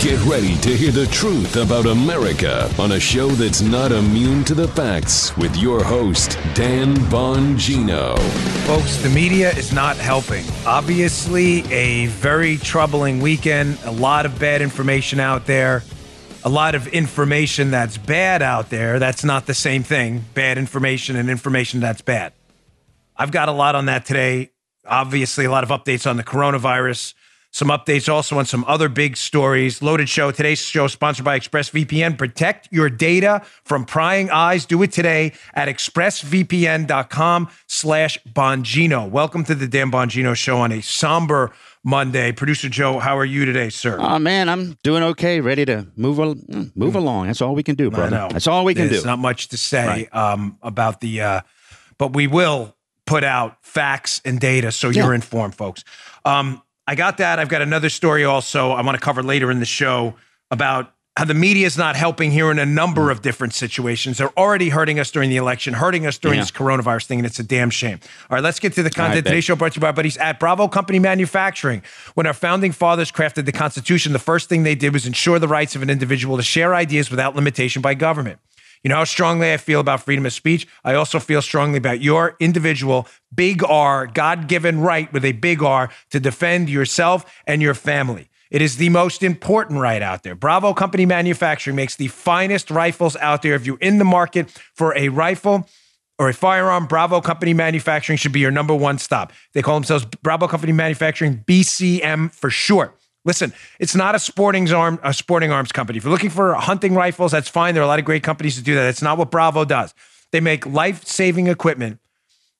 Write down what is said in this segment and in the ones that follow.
Get ready to hear the truth about America on a show that's not immune to the facts with your host, Dan Bongino. Folks, the media is not helping. Obviously, a very troubling weekend, a lot of bad information out there, a lot of information that's bad out there. That's not the same thing. Bad information and information that's bad. I've got a lot on that today. Obviously, a lot of updates on the coronavirus some updates also on some other big stories. Loaded show. Today's show sponsored by ExpressVPN. Protect your data from prying eyes. Do it today at expressvpn.com slash Bongino. Welcome to the Dan Bongino show on a somber Monday. Producer Joe, how are you today, sir? Oh man, I'm doing okay. Ready to move move mm. along. That's all we can do, brother. That's all we can There's do. Not much to say right. um, about the, uh, but we will put out facts and data so yeah. you're informed, folks. Um, I got that. I've got another story also I want to cover later in the show about how the media is not helping here in a number of different situations. They're already hurting us during the election, hurting us during yeah. this coronavirus thing, and it's a damn shame. All right, let's get to the content. Today's show brought to you by our buddies at Bravo Company Manufacturing. When our founding fathers crafted the Constitution, the first thing they did was ensure the rights of an individual to share ideas without limitation by government. You know how strongly I feel about freedom of speech? I also feel strongly about your individual, big R, God given right with a big R to defend yourself and your family. It is the most important right out there. Bravo Company Manufacturing makes the finest rifles out there. If you're in the market for a rifle, or a firearm, Bravo Company Manufacturing should be your number one stop. They call themselves Bravo Company Manufacturing, BCM for short. Listen, it's not a sporting arm a sporting arms company. If you're looking for hunting rifles, that's fine. There are a lot of great companies to do that. That's not what Bravo does. They make life-saving equipment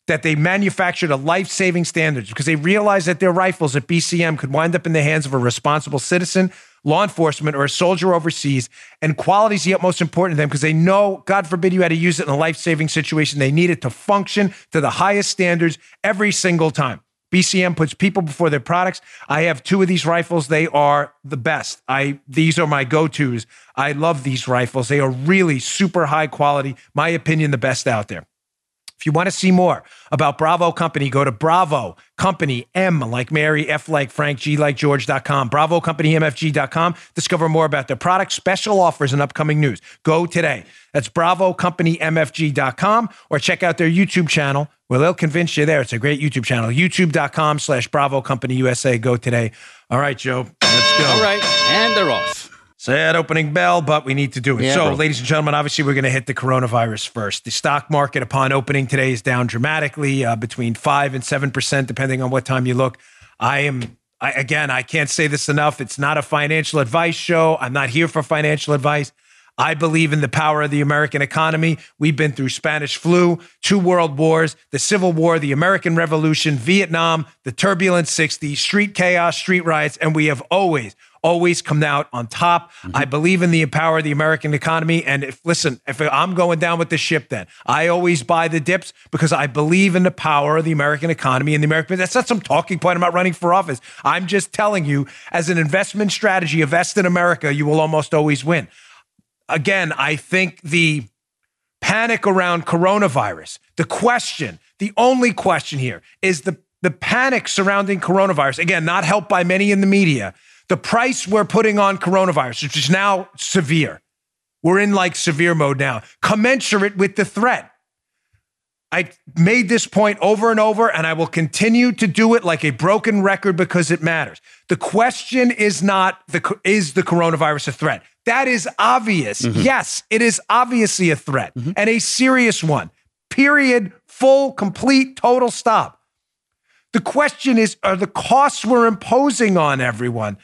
that they manufacture to life-saving standards because they realize that their rifles at BCM could wind up in the hands of a responsible citizen, law enforcement, or a soldier overseas. And quality is the utmost important to them because they know, God forbid, you had to use it in a life-saving situation. They need it to function to the highest standards every single time. BCM puts people before their products. I have two of these rifles. They are the best. I these are my go-tos. I love these rifles. They are really super high quality. My opinion, the best out there. If you want to see more about Bravo Company, go to Bravo Company M like Mary, F like Frank, G like George.com, Bravo Company MFG.com. Discover more about their products, special offers, and upcoming news. Go today. That's Bravo Company MFG.com or check out their YouTube channel where they'll convince you there. It's a great YouTube channel. YouTube.com slash Bravo Company USA. Go today. All right, Joe. Let's go. All right. And they're off. Sad opening bell, but we need to do it. Yeah, so, bro. ladies and gentlemen, obviously, we're going to hit the coronavirus first. The stock market upon opening today is down dramatically, uh, between five and seven percent, depending on what time you look. I am, I, again, I can't say this enough. It's not a financial advice show. I'm not here for financial advice. I believe in the power of the American economy. We've been through Spanish flu, two world wars, the Civil War, the American Revolution, Vietnam, the turbulent 60s, street chaos, street riots, and we have always, always come out on top. Mm-hmm. I believe in the power of the American economy. And if, listen, if I'm going down with the ship, then I always buy the dips because I believe in the power of the American economy and the American. That's not some talking point. I'm not running for office. I'm just telling you, as an investment strategy, invest in America, you will almost always win. Again, I think the panic around coronavirus, the question, the only question here is the the panic surrounding coronavirus, again, not helped by many in the media, the price we're putting on coronavirus, which is now severe. We're in like severe mode now, commensurate with the threat. I made this point over and over, and I will continue to do it like a broken record because it matters. The question is not the is the coronavirus a threat? That is obvious. Mm-hmm. Yes, it is obviously a threat mm-hmm. and a serious one. Period. Full, complete, total stop. The question is are the costs we're imposing on everyone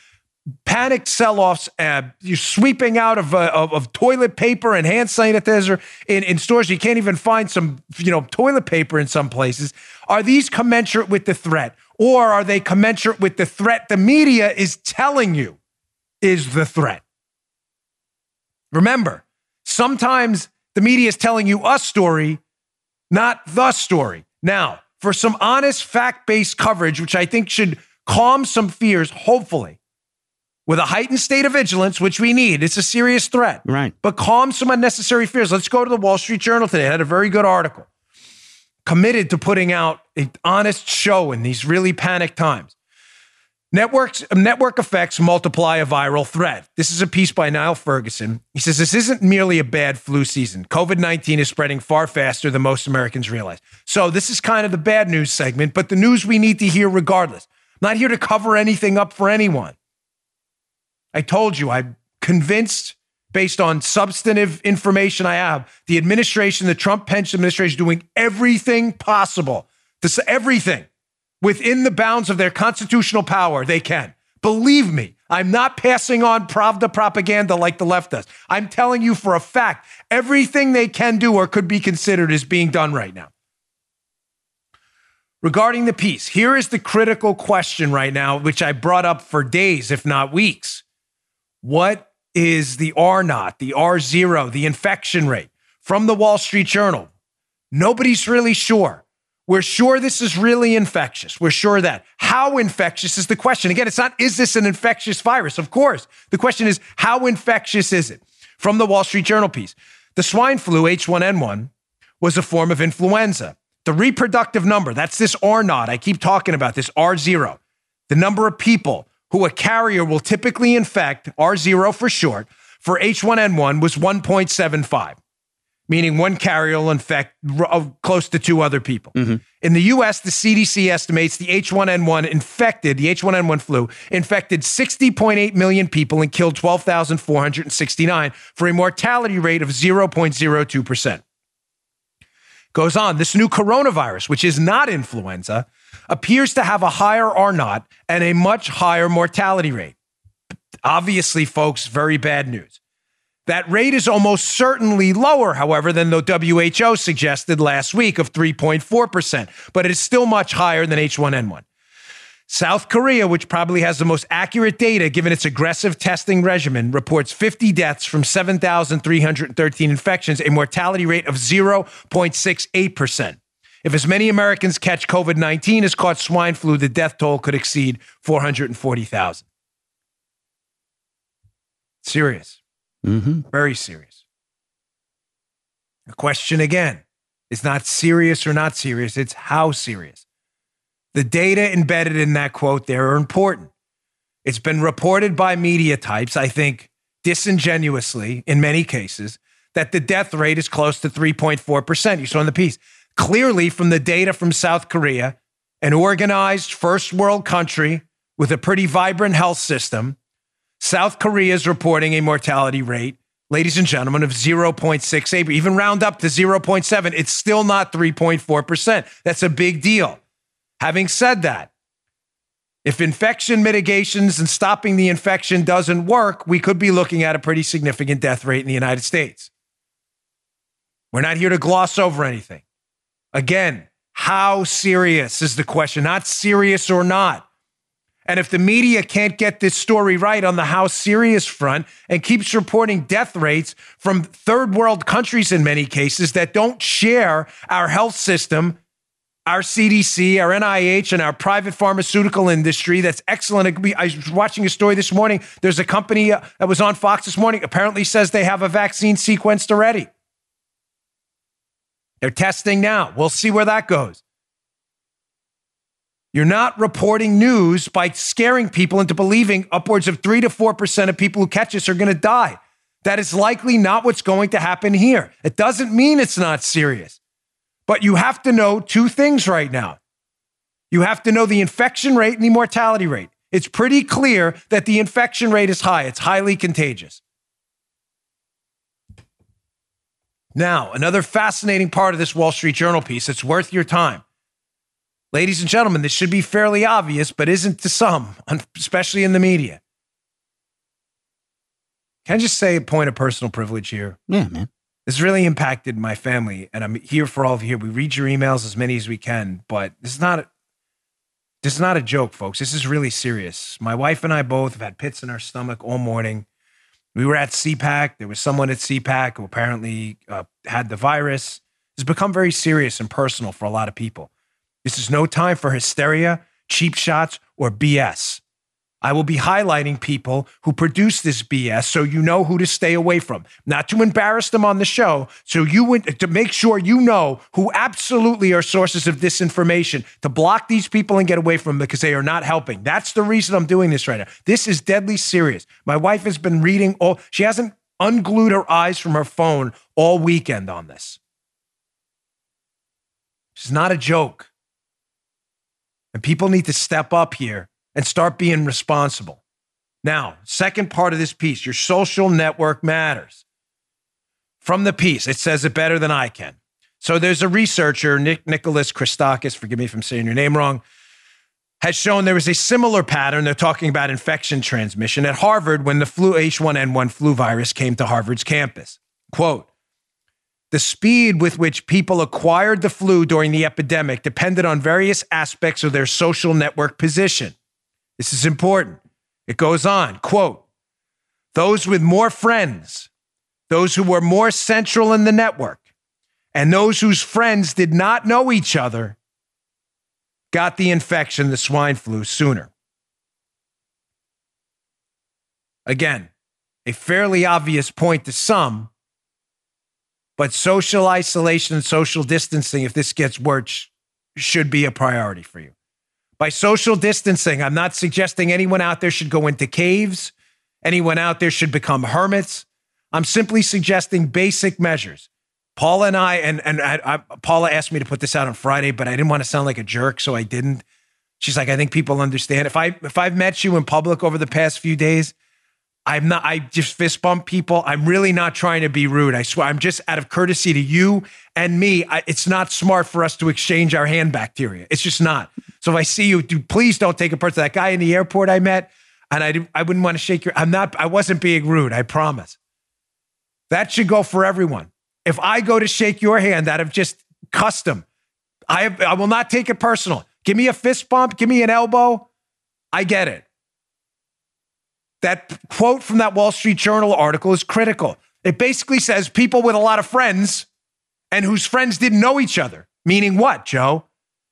panic sell-offs. Uh, you're sweeping out of, uh, of, of toilet paper and hand sanitizer in, in stores. You can't even find some you know toilet paper in some places. Are these commensurate with the threat, or are they commensurate with the threat the media is telling you is the threat? Remember, sometimes the media is telling you a story, not the story. Now, for some honest, fact-based coverage, which I think should calm some fears, hopefully with a heightened state of vigilance, which we need. It's a serious threat. Right. But calm some unnecessary fears. Let's go to the Wall Street Journal today. It had a very good article. Committed to putting out an honest show in these really panic times. Networks, network effects multiply a viral threat. This is a piece by Niall Ferguson. He says this isn't merely a bad flu season. COVID 19 is spreading far faster than most Americans realize. So, this is kind of the bad news segment, but the news we need to hear regardless. I'm not here to cover anything up for anyone. I told you, I'm convinced based on substantive information I have, the administration, the Trump Pence administration, is doing everything possible. This everything within the bounds of their constitutional power, they can. Believe me, I'm not passing on Pravda propaganda like the left does. I'm telling you for a fact, everything they can do or could be considered is being done right now. Regarding the piece, here is the critical question right now, which I brought up for days, if not weeks. What is the R naught, the R zero, the infection rate from the Wall Street Journal? Nobody's really sure. We're sure this is really infectious. We're sure that. How infectious is the question? Again, it's not, is this an infectious virus? Of course. The question is, how infectious is it? From the Wall Street Journal piece, the swine flu H1N1 was a form of influenza. The reproductive number, that's this R naught. I keep talking about this R0. The number of people who a carrier will typically infect, R0 for short, for H1N1 was 1.75 meaning one carrier will infect uh, close to two other people. Mm-hmm. In the US, the CDC estimates the H1N1 infected, the H1N1 flu, infected 60.8 million people and killed 12,469 for a mortality rate of 0.02%. Goes on, this new coronavirus, which is not influenza, appears to have a higher R naught and a much higher mortality rate. Obviously, folks, very bad news. That rate is almost certainly lower, however, than the WHO suggested last week of 3.4%, but it is still much higher than H1N1. South Korea, which probably has the most accurate data given its aggressive testing regimen, reports 50 deaths from 7,313 infections, a mortality rate of 0.68%. If as many Americans catch COVID 19 as caught swine flu, the death toll could exceed 440,000. Serious. Mm-hmm. Very serious. The question again is not serious or not serious, it's how serious. The data embedded in that quote there are important. It's been reported by media types, I think disingenuously in many cases, that the death rate is close to 3.4%. You saw in the piece. Clearly, from the data from South Korea, an organized first world country with a pretty vibrant health system, South Korea is reporting a mortality rate, ladies and gentlemen, of 0.68. Even round up to 0.7, it's still not 3.4%. That's a big deal. Having said that, if infection mitigations and stopping the infection doesn't work, we could be looking at a pretty significant death rate in the United States. We're not here to gloss over anything. Again, how serious is the question? Not serious or not. And if the media can't get this story right on the how serious front and keeps reporting death rates from third world countries in many cases that don't share our health system, our CDC, our NIH, and our private pharmaceutical industry, that's excellent. I was watching a story this morning. There's a company uh, that was on Fox this morning, apparently says they have a vaccine sequenced already. They're testing now. We'll see where that goes. You're not reporting news by scaring people into believing upwards of 3 to 4% of people who catch this are going to die. That is likely not what's going to happen here. It doesn't mean it's not serious. But you have to know two things right now. You have to know the infection rate and the mortality rate. It's pretty clear that the infection rate is high, it's highly contagious. Now, another fascinating part of this Wall Street Journal piece that's worth your time Ladies and gentlemen, this should be fairly obvious, but isn't to some, especially in the media. Can I just say a point of personal privilege here? Yeah, man. This really impacted my family, and I'm here for all of you. We read your emails as many as we can, but this is not a, this is not a joke, folks. This is really serious. My wife and I both have had pits in our stomach all morning. We were at CPAC. There was someone at CPAC who apparently uh, had the virus. It's become very serious and personal for a lot of people. This is no time for hysteria, cheap shots, or BS. I will be highlighting people who produce this BS so you know who to stay away from. Not to embarrass them on the show, so you would to make sure you know who absolutely are sources of disinformation to block these people and get away from them because they are not helping. That's the reason I'm doing this right now. This is deadly serious. My wife has been reading all she hasn't unglued her eyes from her phone all weekend on this. It's not a joke. And people need to step up here and start being responsible. Now, second part of this piece your social network matters. From the piece, it says it better than I can. So there's a researcher, Nick Nicholas Christakis, forgive me if I'm saying your name wrong, has shown there was a similar pattern. They're talking about infection transmission at Harvard when the flu H1N1 flu virus came to Harvard's campus. Quote, the speed with which people acquired the flu during the epidemic depended on various aspects of their social network position. This is important. It goes on, quote, those with more friends, those who were more central in the network, and those whose friends did not know each other got the infection, the swine flu, sooner. Again, a fairly obvious point to some, but social isolation and social distancing, if this gets worse, should be a priority for you. By social distancing, I'm not suggesting anyone out there should go into caves, anyone out there should become hermits. I'm simply suggesting basic measures. Paula and I, and and I, I, Paula asked me to put this out on Friday, but I didn't want to sound like a jerk, so I didn't. She's like, I think people understand. If I if I've met you in public over the past few days, I'm not. I just fist bump people. I'm really not trying to be rude. I swear. I'm just out of courtesy to you and me. I, it's not smart for us to exchange our hand bacteria. It's just not. So if I see you, do please don't take it personal. That guy in the airport I met, and I I wouldn't want to shake your. I'm not. I wasn't being rude. I promise. That should go for everyone. If I go to shake your hand out of just custom, I I will not take it personal. Give me a fist bump. Give me an elbow. I get it that quote from that Wall Street Journal article is critical. It basically says people with a lot of friends and whose friends didn't know each other. Meaning what, Joe?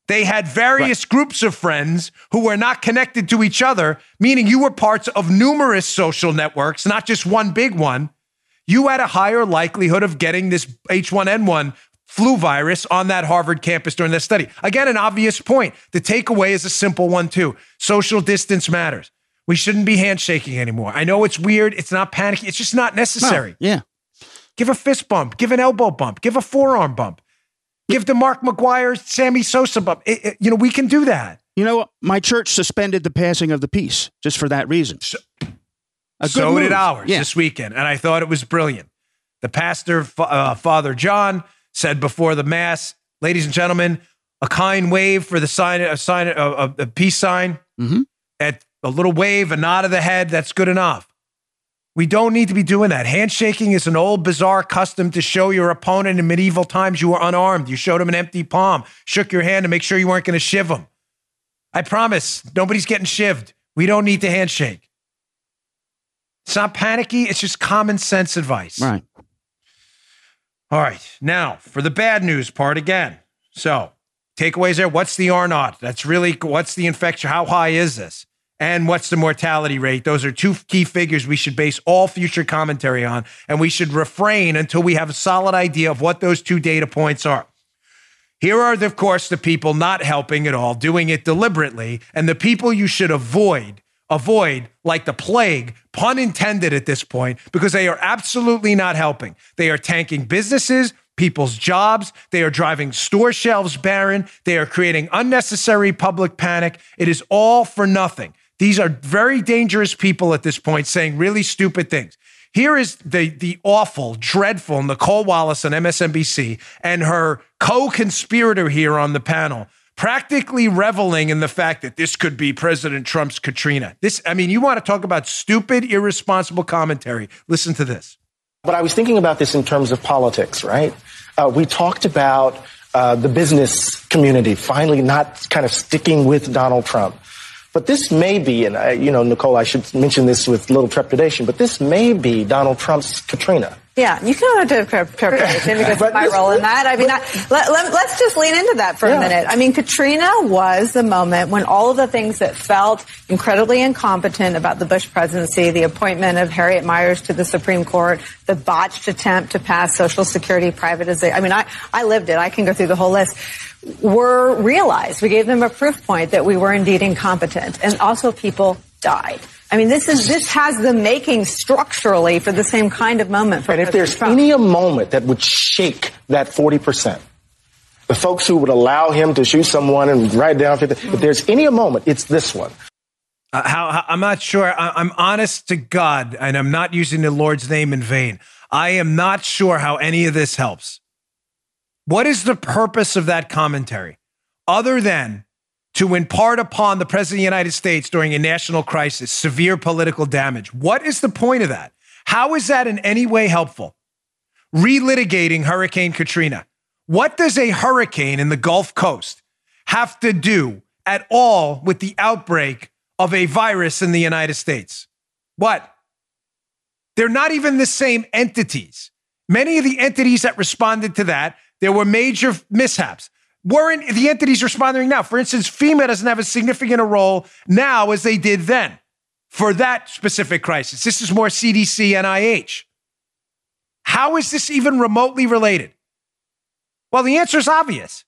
They had various right. groups of friends who were not connected to each other, meaning you were parts of numerous social networks, not just one big one. You had a higher likelihood of getting this H1N1 flu virus on that Harvard campus during this study. Again, an obvious point. The takeaway is a simple one, too. Social distance matters. We shouldn't be handshaking anymore. I know it's weird. It's not panicky. It's just not necessary. No, yeah. Give a fist bump. Give an elbow bump. Give a forearm bump. Give the Mark McGwire, Sammy Sosa bump. It, it, you know, we can do that. You know, my church suspended the passing of the peace just for that reason. So, so did ours yeah. this weekend, and I thought it was brilliant. The pastor, uh, Father John, said before the mass, "Ladies and gentlemen, a kind wave for the sign, a sign, a, a peace sign mm-hmm. at a little wave, a nod of the head, that's good enough. We don't need to be doing that. Handshaking is an old, bizarre custom to show your opponent in medieval times you were unarmed. You showed him an empty palm, shook your hand to make sure you weren't going to shiv him. I promise, nobody's getting shivved. We don't need to handshake. It's not panicky, it's just common sense advice. Right. All right. Now, for the bad news part again. So, takeaways there. What's the R naught? That's really what's the infection? How high is this? And what's the mortality rate. Those are two key figures we should base all future commentary on, and we should refrain until we have a solid idea of what those two data points are. Here are, of course, the people not helping at all, doing it deliberately, and the people you should avoid, avoid like the plague, pun intended at this point, because they are absolutely not helping. They are tanking businesses, people's jobs. They are driving store shelves barren. They are creating unnecessary public panic. It is all for nothing. These are very dangerous people at this point saying really stupid things. Here is the, the awful, dreadful Nicolle Wallace on MSNBC and her co conspirator here on the panel, practically reveling in the fact that this could be President Trump's Katrina. This, I mean, you want to talk about stupid, irresponsible commentary. Listen to this. But I was thinking about this in terms of politics, right? Uh, we talked about uh, the business community finally not kind of sticking with Donald Trump. But this may be, and I, you know, Nicolle, I should mention this with little trepidation, but this may be Donald Trump's Katrina. Yeah, you can go to preparation because of my role in that. I mean, I, let, let, us just lean into that for yeah. a minute. I mean, Katrina was the moment when all of the things that felt incredibly incompetent about the Bush presidency, the appointment of Harriet Miers to the Supreme Court, the botched attempt to pass Social Security privatization. I mean, I, I lived it. I can go through the whole list were realized. We gave them a proof point that we were indeed incompetent. And also people died. I mean, this is this has the making structurally for the same kind of moment. For and if there's Trump. any a moment that would shake that 40 percent, the folks who would allow him to shoot someone and write down 50, if there's any a moment, it's this one. Uh, how, how, I'm not sure. I, am honest to God, and I'm not using the Lord's name in vain. I am not sure how any of this helps. What is the purpose of that commentary other than to impart upon the President of the United States during a national crisis severe political damage? What is the point of that? How is that in any way helpful? Relitigating Hurricane Katrina. What does a hurricane in the Gulf Coast have to do at all with the outbreak of a virus in the United States? What? They're not even the same entities. Many of the entities that responded to that there were major mishaps. Weren't the entities responding now? For instance, FEMA doesn't have as significant a role now as they did then for that specific crisis. This is more CDC, NIH. How is this even remotely related? Well, the answer is obvious.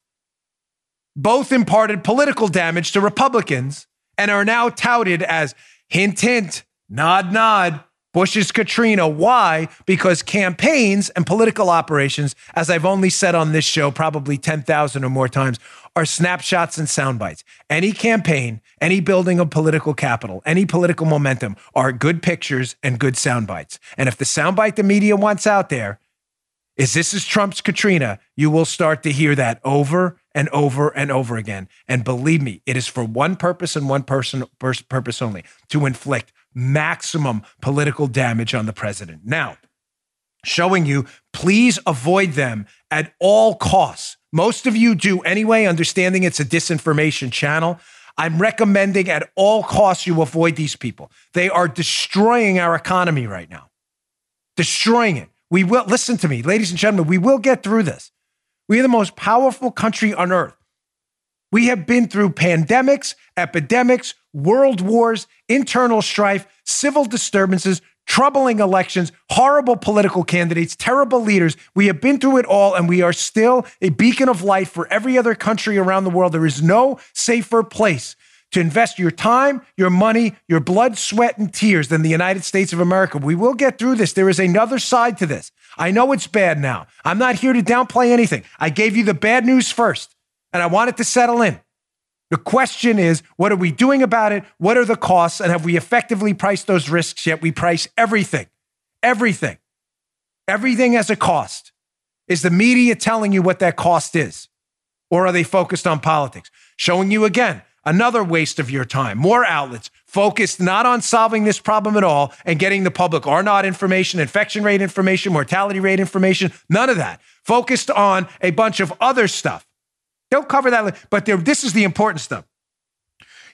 Both imparted political damage to Republicans and are now touted as hint, hint, nod, nod, Bush's Katrina. Why? Because campaigns and political operations, as I've only said on this show probably 10,000 or more times, are snapshots and sound bites. Any campaign, any building of political capital, any political momentum are good pictures and good sound bites. And if the soundbite the media wants out there is this is Trump's Katrina, you will start to hear that over and over and over again. And believe me, it is for one purpose and one person purpose only to inflict maximum political damage on the president. Now, showing you, please avoid them at all costs. Most of you do anyway, understanding it's a disinformation channel. I'm recommending at all costs you avoid these people. They are destroying our economy right now, destroying it. We will, listen to me, ladies and gentlemen, we will get through this. We are the most powerful country on earth. We have been through pandemics, epidemics, world wars, internal strife, civil disturbances, troubling elections, horrible political candidates, terrible leaders. We have been through it all, and we are still a beacon of light for every other country around the world. There is no safer place to invest your time, your money, your blood, sweat, and tears than the United States of America. We will get through this. There is another side to this. I know it's bad now. I'm not here to downplay anything. I gave you the bad news first, and I want it to settle in. The question is, what are we doing about it? What are the costs? And have we effectively priced those risks yet? We price everything, everything, everything has a cost. Is the media telling you what that cost is? Or are they focused on politics? Showing you again another waste of your time. More outlets focused not on solving this problem at all and getting the public R naught information, infection rate information, mortality rate information, none of that. Focused on a bunch of other stuff. They'll cover that, but this is the important stuff.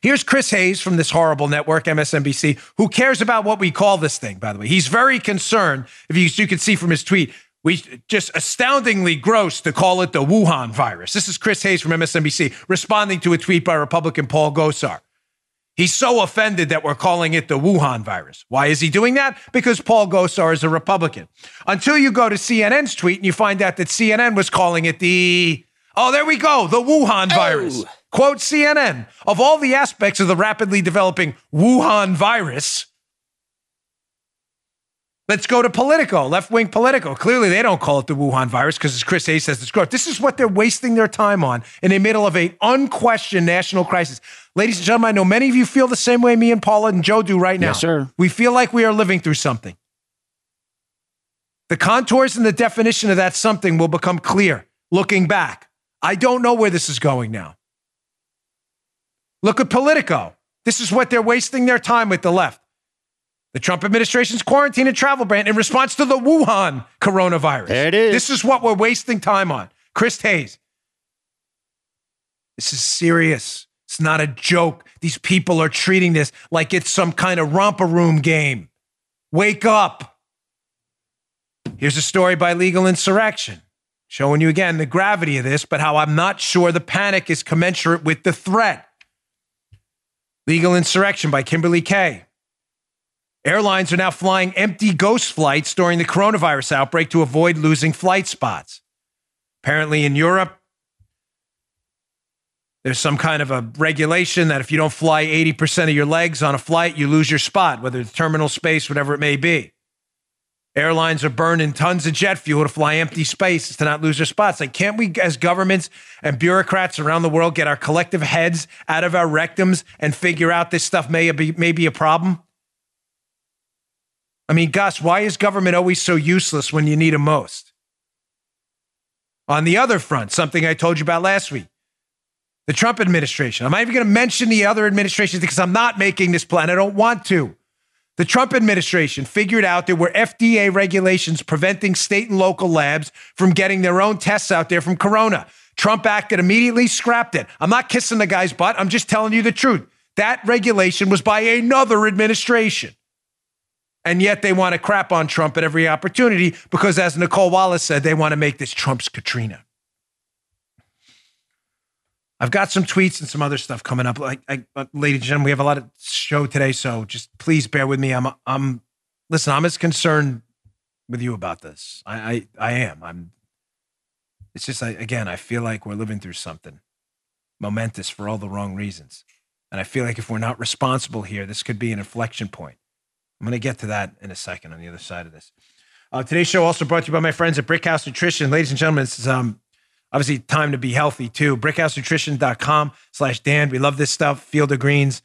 Here's Chris Hayes from this horrible network, MSNBC, who cares about what we call this thing, by the way. He's very concerned, if you, you can see from his tweet, we just astoundingly gross to call it the Wuhan virus. This is Chris Hayes from MSNBC responding to a tweet by Republican Paul Gosar. He's so offended that we're calling it the Wuhan virus. Why is he doing that? Because Paul Gosar is a Republican. Until you go to CNN's tweet and you find out that CNN was calling it the Oh, there we go. The Wuhan oh. virus. Oh. Quote CNN. Of all the aspects of the rapidly developing Wuhan virus, let's go to Politico, left wing Politico. Clearly, they don't call it the Wuhan virus because, as Chris Hayes says, it's growth. This is what they're wasting their time on in the middle of an unquestioned national crisis. Ladies and gentlemen, I know many of you feel the same way me and Paula and Joe do right now. Yes, sir. We feel like we are living through something. The contours and the definition of that something will become clear looking back. I don't know where this is going now. Look at Politico. This is what they're wasting their time with the left. The Trump administration's quarantine and travel ban in response to the Wuhan coronavirus. There it is. This is what we're wasting time on. Chris Hayes. This is serious. It's not a joke. These people are treating this like it's some kind of romper room game. Wake up. Here's a story by Legal Insurrection, showing you again the gravity of this, but how I'm not sure the panic is commensurate with the threat. Legal Insurrection by Kemberlee Kaye. Airlines are now flying empty ghost flights during the coronavirus outbreak to avoid losing flight spots. Apparently, in Europe, there's some kind of a regulation that if you don't fly 80% of your legs on a flight, you lose your spot, whether it's terminal space, whatever it may be. Airlines are burning tons of jet fuel to fly empty spaces to not lose their spots. Like, can't we, as governments and bureaucrats around the world, get our collective heads out of our rectums and figure out this stuff may be, may be a problem? I mean, Gus, why is government always so useless when you need it most? On the other front, something I told you about last week the Trump administration. I'm not even going to mention the other administrations because I'm not making this plan. I don't want to. The Trump administration figured out there were FDA regulations preventing state and local labs from getting their own tests out there from Corona. Trump acted immediately, scrapped it. I'm not kissing the guy's butt. I'm just telling you the truth. That regulation was by another administration. And yet they want to crap on Trump at every opportunity because, as Nicolle Wallace said, they want to make this Trump's Katrina. I've got some tweets and some other stuff coming up. Like, I, ladies and gentlemen, we have a lot of show today, so just please bear with me. I'm, I'm, listen, I'm as concerned with you about this. I, I, I am. I'm. It's just, I, again, I feel like we're living through something momentous for all the wrong reasons, and I feel like if we're not responsible here, this could be an inflection point. I'm going to get to that in a second on the other side of this. Uh, today's show also brought to you by my friends at Brickhouse Nutrition. Ladies and gentlemen, this is um, obviously time to be healthy too. Brickhousenutrition.com slash Dan. We love this stuff. Field of Greens.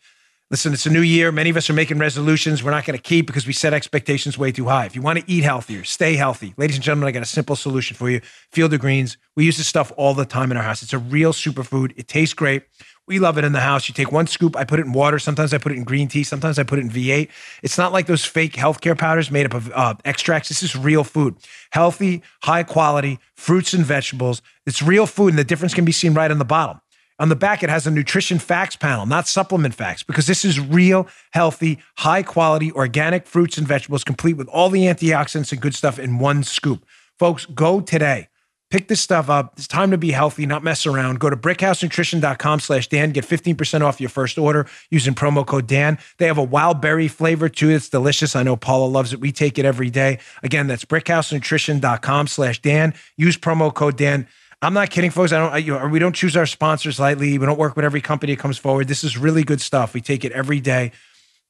Listen, it's a new year. Many of us are making resolutions we're not going to keep because we set expectations way too high. If you want to eat healthier, stay healthy. Ladies and gentlemen, I got a simple solution for you. Field of Greens. We use this stuff all the time in our house. It's a real superfood. It tastes great. We love it in the house. You take one scoop, I put it in water. Sometimes I put it in green tea. Sometimes I put it in V8. It's not like those fake healthcare powders made up of uh, extracts. This is real food. Healthy, high quality fruits and vegetables. It's real food, and the difference can be seen right on the bottom. On the back, it has a nutrition facts panel, not supplement facts, because this is real, healthy, high quality, organic fruits and vegetables, complete with all the antioxidants and good stuff in one scoop. Folks, go today Pick this stuff up. It's time to be healthy, not mess around. Go to brickhousenutrition.com slash Dan. Get 15% off your first order using promo code Dan. They have a wild berry flavor too. It's delicious. I know Paula loves it. We take it every day. Again, that's brickhousenutrition.com slash Dan. Use promo code Dan. I'm not kidding, folks. I don't. I, you know, we don't choose our sponsors lightly. We don't work with every company that comes forward. This is really good stuff. We take it every day.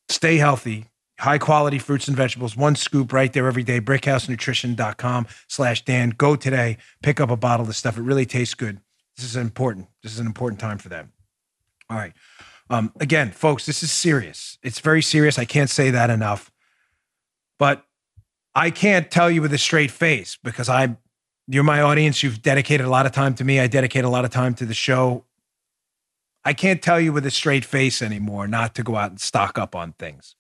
Stay healthy high quality fruits and vegetables one scoop right there every day brickhousenutrition.com slash dan. Go today pick up a bottle of this stuff. It really tastes good. This is important. This is an important time for them all right. Um, again folks this is serious. It's very serious. I can't say that enough. But i can't tell you with a straight face because i'm you're my audience. You've dedicated a lot of time to me. I dedicate a lot of time to the show. I can't tell you with a straight face anymore not to go out and stock up on things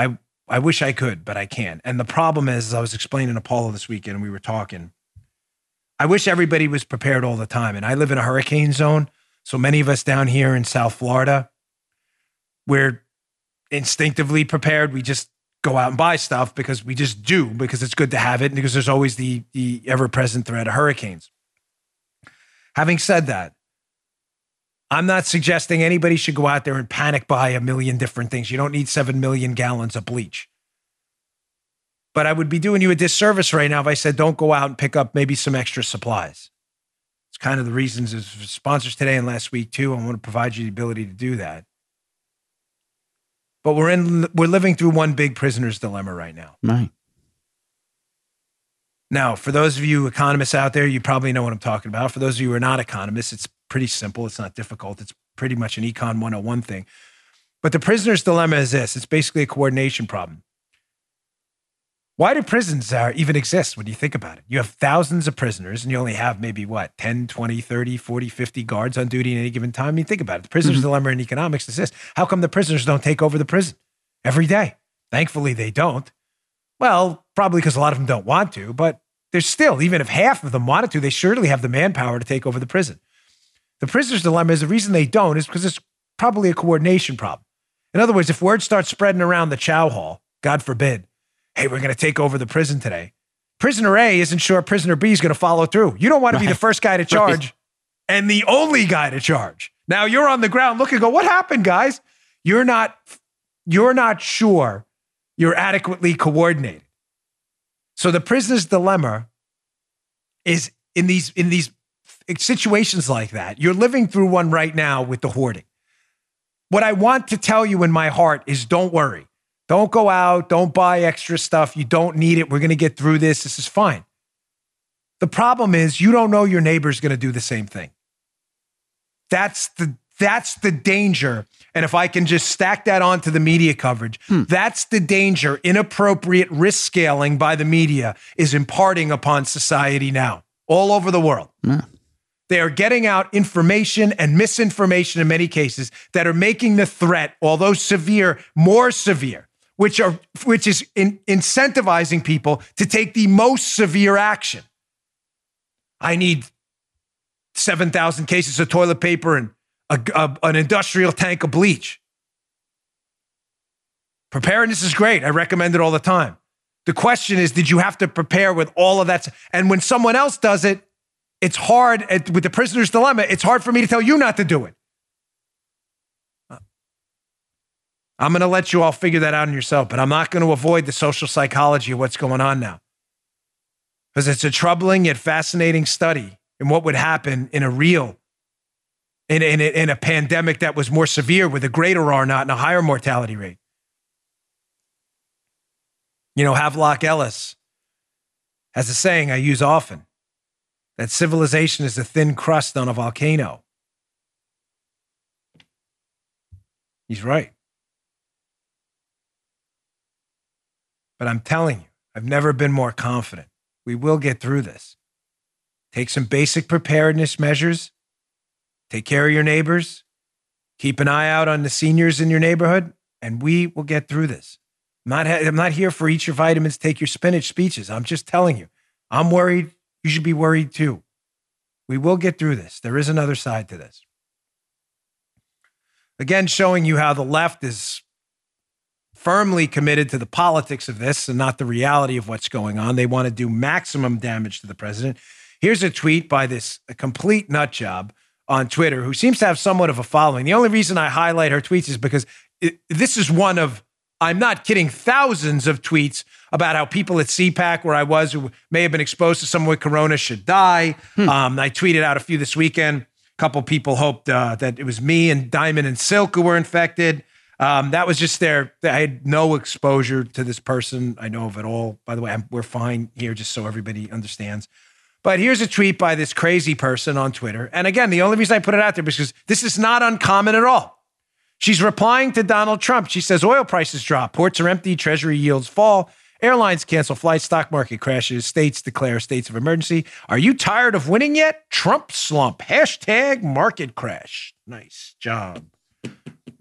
I I wish I could, but I can't. And the problem is, as I was explaining to Paula this weekend, and we were talking. I wish everybody was prepared all the time. And I live in a hurricane zone, so many of us down here in South Florida, we're instinctively prepared. We just go out and buy stuff because we just do because it's good to have it because there's always the the ever present threat of hurricanes. Having said that, I'm not suggesting anybody should go out there and panic buy a million different things. You don't need 7 million gallons of bleach. But I would be doing you a disservice right now if I said don't go out and pick up maybe some extra supplies. It's kind of the reasons as sponsors today and last week too. I want to provide you the ability to do that. But we're in we're living through one big prisoner's dilemma right now. Right. Now, for those of you economists out there, you probably know what I'm talking about. For those of you who are not economists, it's pretty simple. It's not difficult. It's pretty much an econ 101 thing. But the prisoner's dilemma is this it's basically a coordination problem. Why do prisons even exist when you think about it? You have thousands of prisoners and you only have maybe what, 10, 20, 30, 40, 50 guards on duty at any given time? I mean, think about it. The prisoner's mm-hmm. dilemma in economics is this how come the prisoners don't take over the prison every day? Thankfully, they don't. Well, probably because a lot of them don't want to, but there's still, even if half of them wanted to, they surely have the manpower to take over the prison. The prisoner's dilemma is the reason they don't is because it's probably a coordination problem. In other words, if word starts spreading around the chow hall, God forbid, hey, we're going to take over the prison today, prisoner A isn't sure prisoner B is going to follow through. You don't want to be the first guy to charge right. and the only guy to charge. Now you're on the ground looking, go, what happened, guys? You're not, you're not sure you're adequately coordinated. So the prisoner's dilemma is in these in these situations like that. You're living through one right now with the hoarding. What I want to tell you in my heart is don't worry. Don't go out. Don't buy extra stuff. You don't need it. We're going to get through this. This is fine. The problem is you don't know your neighbor's going to do the same thing. That's the that's the danger. And if I can just stack that onto the media coverage, hmm. that's the danger. Inappropriate risk scaling by the media is imparting upon society now, all over the world. Yeah. They are getting out information and misinformation in many cases that are making the threat, although severe, more severe which are which is in, incentivizing people to take the most severe action. I need 7,000 cases of toilet paper and a, a, an industrial tank of bleach. Preparedness is great. I recommend it all the time. The question is, did you have to prepare with all of that? And when someone else does it, it's hard with the prisoner's dilemma. It's hard for me to tell you not to do it. Uh, I'm going to let you all figure that out on yourself, but I'm not going to avoid the social psychology of what's going on now. Because it's a troubling yet fascinating study in what would happen in a real, in, in, in a pandemic that was more severe with a greater R naught and a higher mortality rate. You know, Havelock Ellis has a saying I use often that civilization is a thin crust on a volcano. He's right. But I'm telling you, I've never been more confident. We will get through this. Take some basic preparedness measures. Take care of your neighbors. Keep an eye out on the seniors in your neighborhood, and we will get through this. I'm not, I'm not here for eat your vitamins, take your spinach speeches. I'm just telling you, I'm worried. You should be worried too. We will get through this. There is another side to this. Again, showing you how the left is firmly committed to the politics of this and not the reality of what's going on. They want to do maximum damage to the president. Here's a tweet by this complete nut job on Twitter who seems to have somewhat of a following. The only reason I highlight her tweets is because it, this is one of, I'm not kidding, thousands of tweets about how people at CPAC, where I was, who may have been exposed to someone with corona, should die. Hmm. Um, I tweeted out a few this weekend. A couple people hoped uh, that it was me and Diamond and Silk who were infected. Um, that was just there. I had no exposure to this person I know of at all. By the way, I'm, we're fine here, just so everybody understands. But here's a tweet by this crazy person on Twitter. And again, the only reason I put it out there because this is not uncommon at all. She's replying to Donald Trump. She says oil prices drop, ports are empty, treasury yields fall, airlines cancel flights, stock market crashes, states declare states of emergency. Are you tired of winning yet? Trump slump. Hashtag market crash. Nice job.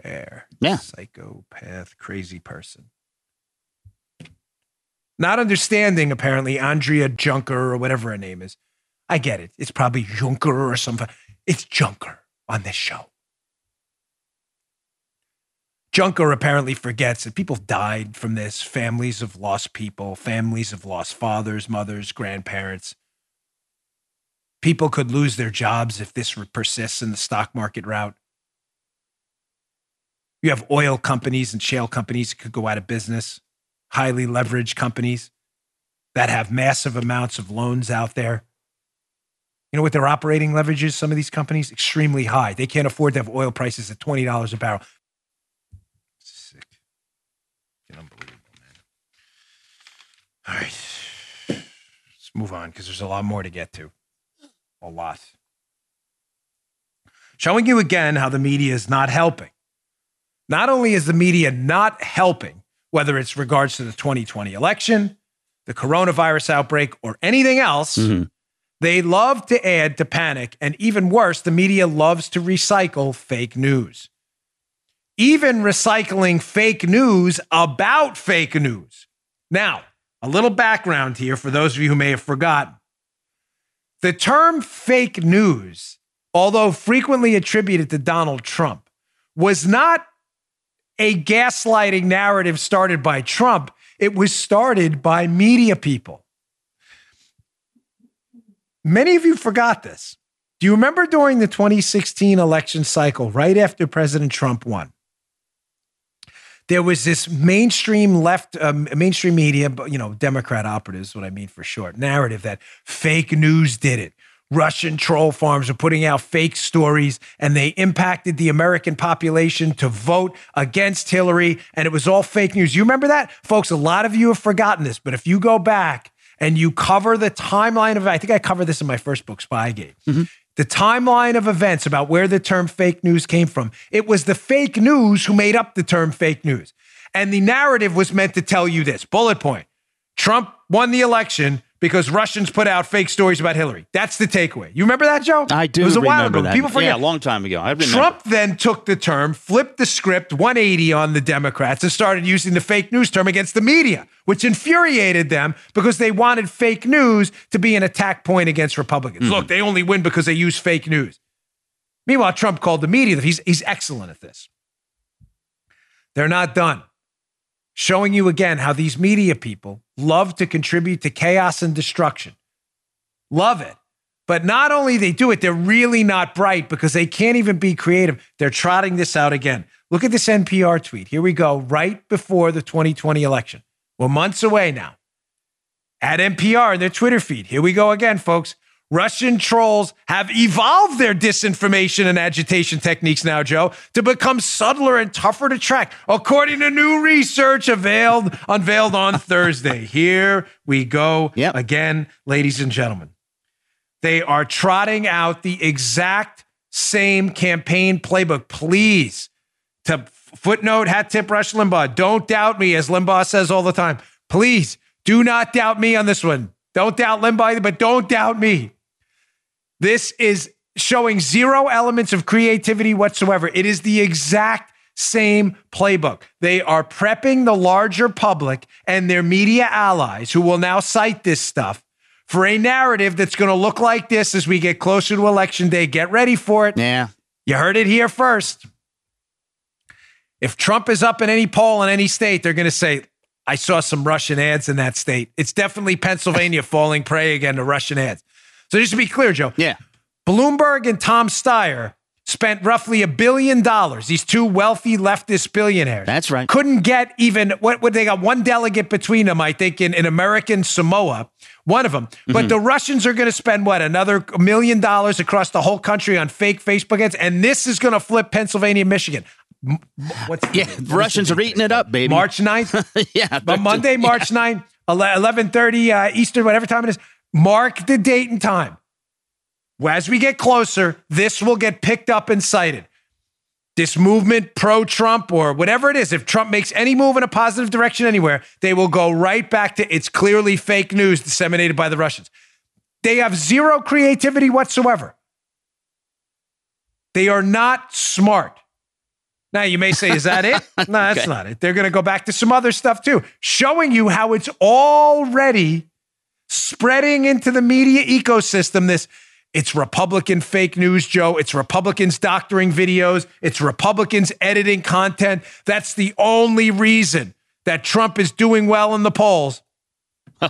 There. Yeah. Psychopath, crazy person. Not understanding, apparently, Andrea Junker or whatever her name is. I get it. It's probably Junker or something. It's Junker on this show. Junker apparently forgets that people died from this. Families have lost people, families have lost fathers, mothers, grandparents. People could lose their jobs if this persists in the stock market route. You have oil companies and shale companies that could go out of business, highly leveraged companies that have massive amounts of loans out there. You know what their operating leverage is? Some of these companies extremely high. They can't afford to have oil prices at twenty dollars a barrel. Unbelievable, man. All right, let's move on because there's a lot more to get to. A lot. Showing you again how the media is not helping. Not only is the media not helping, whether it's regards to the 2020 election, the coronavirus outbreak, or anything else, mm-hmm. they love to add to panic. And even worse, the media loves to recycle fake news. Even recycling fake news about fake news. Now, a little background here for those of you who may have forgotten. The term fake news, although frequently attributed to Donald Trump, was not a gaslighting narrative started by Trump. It was started by media people. Many of you forgot this. Do you remember during the 2016 election cycle, right after President Trump won? There was this mainstream left, um, mainstream media, you know, Democrat operatives, what I mean for short, narrative that fake news did it. Russian troll farms are putting out fake stories and they impacted the American population to vote against Hillary. And it was all fake news. You remember that? Folks, a lot of you have forgotten this, but if you go back and you cover the timeline of, it, I think I covered this in my first book, Spygate. Mm-hmm. The timeline of events about where the term fake news came from. It was the fake news who made up the term fake news. And the narrative was meant to tell you this bullet point Trump won the election because Russians put out fake stories about Hillary. That's the takeaway. You remember that, Joe? I do. It was a while ago. That. People forget. Yeah, a long time ago. I. Trump then took the term, flipped the script 180 on the Democrats, and started using the fake news term against the media, which infuriated them because they wanted fake news to be an attack point against Republicans. Mm-hmm. Look, they only win because they use fake news. Meanwhile, Trump called the media. He's he's excellent at this. They're not done showing you again how these media people love to contribute to chaos and destruction. Love it. But not only they do it, they're really not bright because they can't even be creative. They're trotting this out again. Look at this NPR tweet. Here we go, right before the 2020 election. We're months away now. At NPR in their Twitter feed. Here we go again, folks. Russian trolls have evolved their disinformation and agitation techniques now, Joe, to become subtler and tougher to track, according to new research unveiled, unveiled on Thursday. Here we go yep. again, ladies and gentlemen. They are trotting out the exact same campaign playbook. Please, to footnote, hat tip Rush Limbaugh, don't doubt me, as Limbaugh says all the time. Please do not doubt me on this one. Don't doubt Limbaugh, but don't doubt me. This is showing zero elements of creativity whatsoever. It is the exact same playbook. They are prepping the larger public and their media allies who will now cite this stuff for a narrative that's going to look like this as we get closer to election day. Get ready for it. Yeah. You heard it here first. If Trump is up in any poll in any state, they're going to say, I saw some Russian ads in that state. It's definitely Pennsylvania falling prey again to Russian ads. So just to be clear, Joe. Yeah. Bloomberg and Tom Steyer spent roughly a billion dollars. These two wealthy leftist billionaires. That's right. Couldn't get even what would they got one delegate between them, I think, in, in American Samoa, one of them. Mm-hmm. But the Russians are going to spend what, another million dollars across the whole country on fake Facebook ads. And this is going to flip Pennsylvania, Michigan. What's yeah, the Russians are eating it up, baby. March 9th? yeah. But Monday, March yeah. 9th, 1130 uh, Eastern, whatever time it is. Mark the date and time. As we get closer, this will get picked up and cited. This movement, pro Trump or whatever it is, if Trump makes any move in a positive direction anywhere, they will go right back to it's clearly fake news disseminated by the Russians. They have zero creativity whatsoever. They are not smart. Now, you may say, is that it? No, that's okay. not it. They're going to go back to some other stuff too, showing you how it's already spreading into the media ecosystem. This it's Republican fake news, Joe. It's Republicans doctoring videos. It's Republicans editing content. That's the only reason that Trump is doing well in the polls.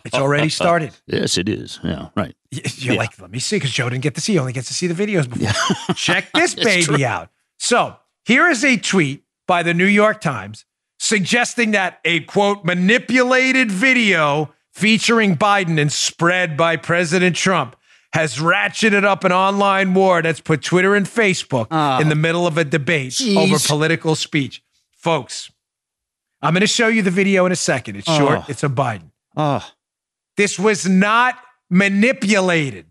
It's already started. yes, it is. Yeah, right. You're yeah. like, let me see, because Joe didn't get to see. He only gets to see the videos before. Yeah. Check this baby true. out. So here is a tweet by the New York Times suggesting that a quote manipulated video featuring Biden and spread by President Trump has ratcheted up an online war that's put Twitter and Facebook oh, in the middle of a debate geez. over political speech. Folks, I'm going to show you the video in a second. It's oh. short, ah. it's a Biden. Oh. This was not manipulated.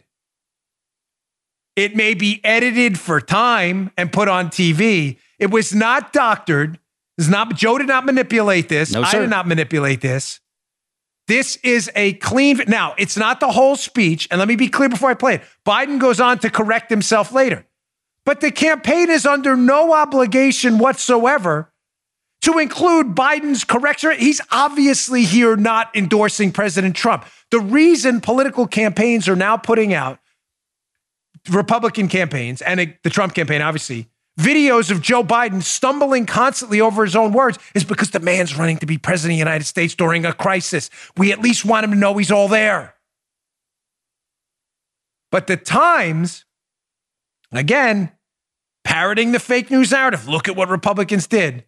It may be edited for time and put on TV. It was not doctored. It's not Joe did not manipulate this. No, I did not manipulate this. This is a clean. Now, it's not the whole speech. And let me be clear before I play it. Biden goes on to correct himself later. But the campaign is under no obligation whatsoever to include Biden's correction. He's obviously here not endorsing President Trump. The reason political campaigns are now putting out Republican campaigns and the Trump campaign, obviously, videos of Joe Biden stumbling constantly over his own words is because the man's running to be president of the United States during a crisis. We at least want him to know he's all there. But the Times, again, parroting the fake news narrative, look at what Republicans did,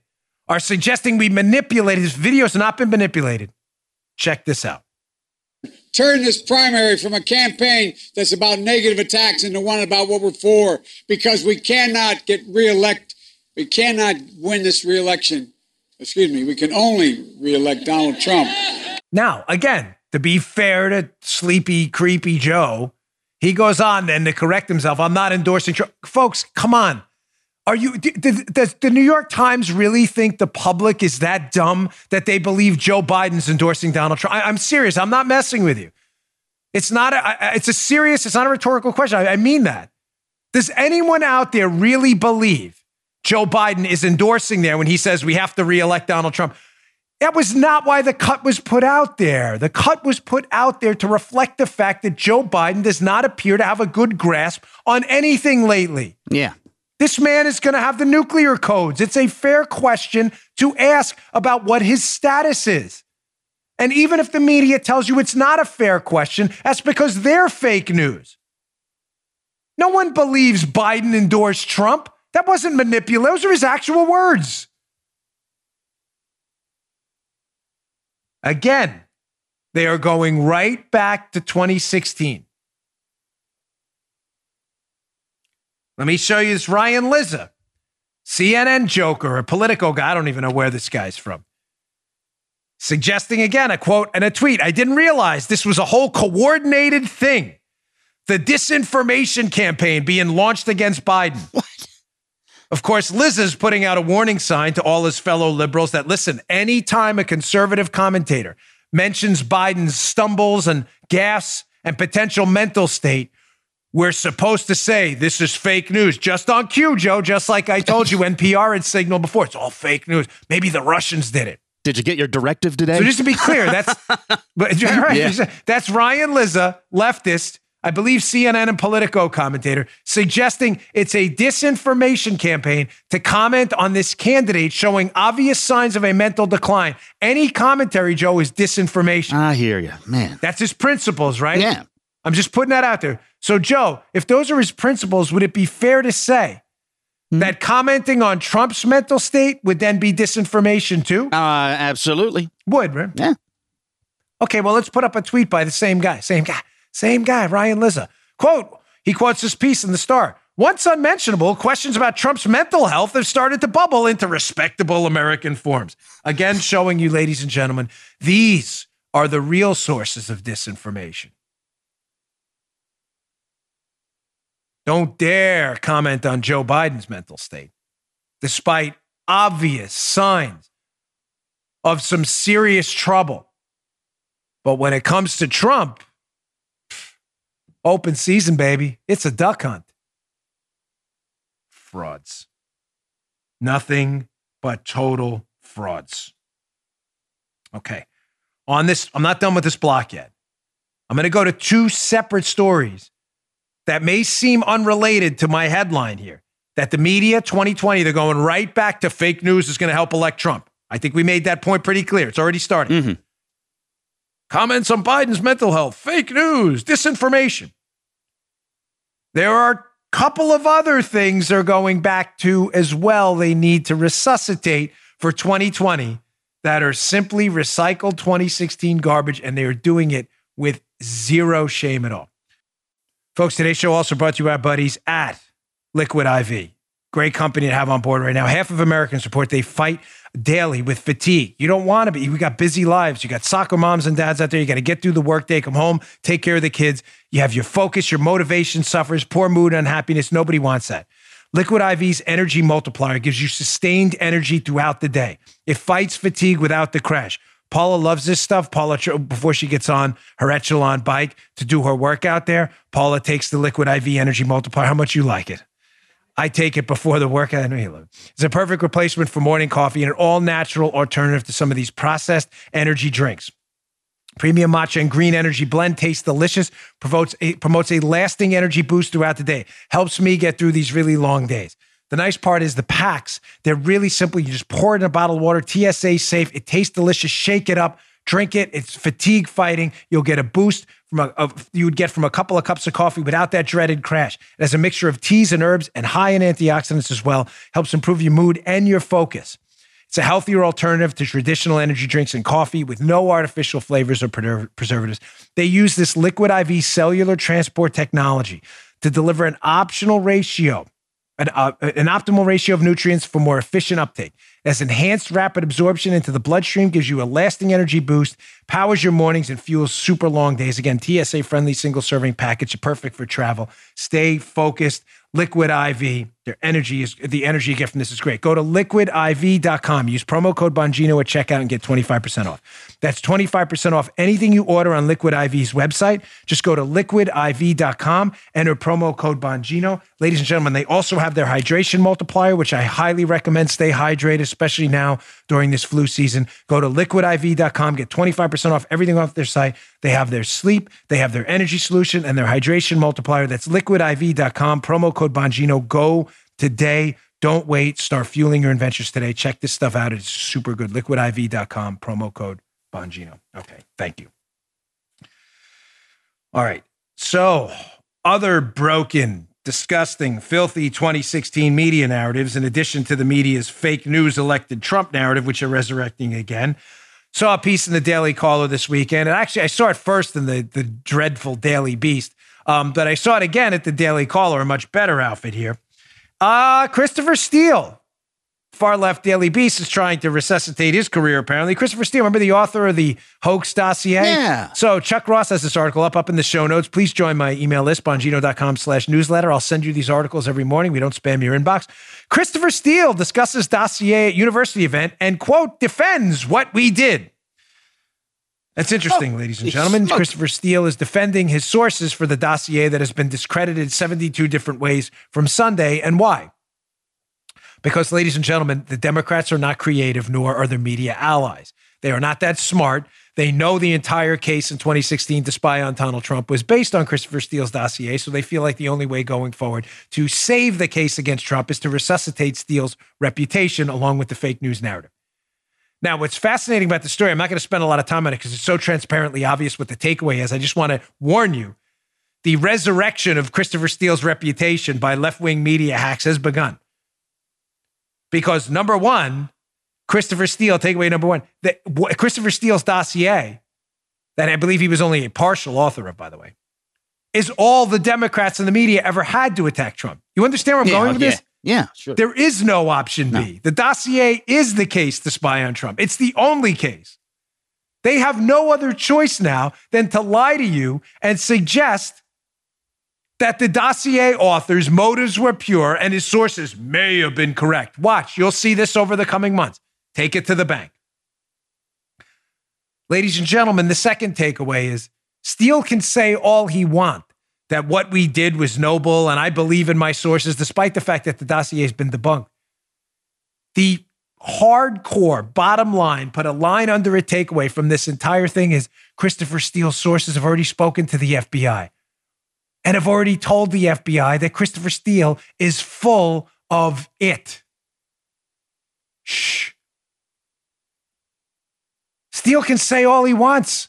are suggesting we manipulated. his video has not been manipulated. Check this out. Turn this primary from a campaign that's about negative attacks into one about what we're for because we cannot get reelect. We cannot win this reelection. Excuse me. We can only reelect Donald Trump. Now, again, to be fair to sleepy, creepy Joe, he goes on then to correct himself. I'm not endorsing Trump. Folks, come on. Are you does the New York Times really think the public is that dumb that they believe Joe Biden's endorsing Donald Trump? I, am serious. I'm not messing with you. It's not a it's a serious, it's not a rhetorical question. I, I mean that. Does anyone out there really believe Joe Biden is endorsing there when he says we have to reelect Donald Trump? That was not why the cut was put out there. The cut was put out there to reflect the fact that Joe Biden does not appear to have a good grasp on anything lately. Yeah. This man is going to have the nuclear codes. It's a fair question to ask about what his status is. And even if the media tells you it's not a fair question, that's because they're fake news. No one believes Biden endorsed Trump. That wasn't manipulated. Those are his actual words. Again, they are going right back to 2016. Let me show you this Ryan Lizza, CNN joker, a Politico guy. I don't even know where this guy's from. Suggesting again a quote and a tweet. I didn't realize this was a whole coordinated thing. The disinformation campaign being launched against Biden. What? Of course, Liz is putting out a warning sign to all his fellow liberals that listen, anytime a conservative commentator mentions Biden's stumbles and gaffes and potential mental state, we're supposed to say this is fake news just on cue, Joe, just like I told you NPR had signaled before. It's all fake news. Maybe the Russians did it. Did you get your directive today? So just to be clear, that's but, right, yeah. that's Ryan Lizza, leftist, I believe CNN and Politico commentator, suggesting it's a disinformation campaign to comment on this candidate showing obvious signs of a mental decline. Any commentary, Joe, is disinformation. I hear you, man. That's his principles, right? Yeah. I'm just putting that out there. So, Joe, if those are his principles, would it be fair to say mm-hmm. that commenting on Trump's mental state would then be disinformation too? Uh, absolutely. Would, right? Yeah. Okay, well, let's put up a tweet by the same guy. Same guy. Same guy, Ryan Lizza. Quote, he quotes this piece in the Star. Once unmentionable, questions about Trump's mental health have started to bubble into respectable American forms. Again, showing you, ladies and gentlemen, these are the real sources of disinformation. Don't dare comment on Joe Biden's mental state, despite obvious signs of some serious trouble. But when it comes to Trump, Open season, baby. It's a duck hunt. Frauds. Nothing but total frauds. Okay. On this, I'm not done with this block yet. I'm going to go to two separate stories that may seem unrelated to my headline here. That the media 2020, they're going right back to fake news is going to help elect Trump. I think we made that point pretty clear. It's already starting. Mm-hmm. Comments on Biden's mental health, fake news, disinformation. There are a couple of other things they're going back to as well, they need to resuscitate for 2020 that are simply recycled 2016 garbage, and they are doing it with zero shame at all. Folks, today's show also brought to you by our buddies at Liquid IV. Great company to have on board right now. Half of Americans report they fight daily with fatigue. You don't want to be. We got busy lives. You got soccer moms and dads out there. You got to get through the workday, come home, take care of the kids. You have your focus, your motivation suffers, poor mood, unhappiness. Nobody wants that. Liquid IV's energy multiplier gives you sustained energy throughout the day. It fights fatigue without the crash. Paula loves this stuff. Paula, before she gets on her Echelon bike to do her workout there, Paula takes the Liquid IV energy multiplier. How much you like it? I take it before the workout. I know you love it. It's a perfect replacement for morning coffee and an all natural alternative to some of these processed energy drinks. Premium matcha and green energy blend tastes delicious, promotes a, promotes a lasting energy boost throughout the day, helps me get through these really long days. The nice part is the packs. They're really simple. You just pour it in a bottle of water, TSA safe. It tastes delicious. Shake it up. Drink it. It's fatigue fighting. You'll get a boost from a, a, you would get from a couple of cups of coffee without that dreaded crash. It has a mixture of teas and herbs and high in antioxidants as well. Helps improve your mood and your focus. It's a healthier alternative to traditional energy drinks and coffee with no artificial flavors or preservatives. They use this liquid IV cellular transport technology to deliver an optional ratio, an, uh, an optimal ratio of nutrients for more efficient uptake. As enhanced rapid absorption into the bloodstream gives you a lasting energy boost, powers your mornings, and fuels super long days. Again, TSA friendly single serving package, perfect for travel. Stay focused. Liquid IV. Their energy is the energy you get from this is great. Go to liquidiv.com. Use promo code Bongino at checkout and get 25% off. That's 25% off anything you order on Liquid IV's website. Just go to liquidiv.com, enter promo code Bongino. Ladies and gentlemen, they also have their hydration multiplier, which I highly recommend. Stay hydrated, especially now during this flu season. Go to liquidiv.com, get 25% off everything off their site. They have their sleep, they have their energy solution, and their hydration multiplier. That's liquidiv.com, promo code Bongino. Go today. Don't wait. Start fueling your adventures today. Check this stuff out. It's super good. Liquidiv.com, promo code Bongino. Okay, thank you. All right. So, other broken, disgusting, filthy 2016 media narratives, in addition to the media's fake news elected Trump narrative, which are resurrecting again. Saw a piece in the Daily Caller this weekend. And actually, I saw it first in the, the dreadful Daily Beast, um, but I saw it again at the Daily Caller, a much better outfit here. Uh, Christopher Steele, far left Daily Beast, is trying to resuscitate his career, apparently. Christopher Steele, remember the author of the hoax dossier? Yeah. So Chuck Ross has this article up, up in the show notes. Please join my email list, bongino.com slash newsletter. I'll send you these articles every morning. We don't spam your inbox. Christopher Steele discusses dossier at university event and, quote, defends what we did. That's interesting, oh, ladies and gentlemen. Christopher Steele is defending his sources for the dossier that has been discredited 72 different ways from Sunday. And why? Because, ladies and gentlemen, the Democrats are not creative, nor are their media allies. They are not that smart. They know the entire case in 2016 to spy on Donald Trump was based on Christopher Steele's dossier. So they feel like the only way going forward to save the case against Trump is to resuscitate Steele's reputation along with the fake news narrative. Now, what's fascinating about the story, I'm not going to spend a lot of time on it because it's so transparently obvious what the takeaway is. I just want to warn you the resurrection of Christopher Steele's reputation by left wing media hacks has begun. Because number one, Christopher Steele, takeaway number one, that Christopher Steele's dossier, that I believe he was only a partial author of, by the way, is all the Democrats and the media ever had to attack Trump. You understand where I'm yeah, going with yeah. this? Yeah, sure. There is no option no. B. The dossier is the case to spy on Trump. It's the only case. They have no other choice now than to lie to you and suggest that the dossier author's motives were pure and his sources may have been correct. Watch, you'll see this over the coming months. Take it to the bank. Ladies and gentlemen, the second takeaway is Steele can say all he wants that what we did was noble, and I believe in my sources, despite the fact that the dossier has been debunked. The hardcore bottom line, put a line under a takeaway from this entire thing is Christopher Steele's sources have already spoken to the FBI and have already told the FBI that Christopher Steele is full of it. Shh. Steele can say all he wants.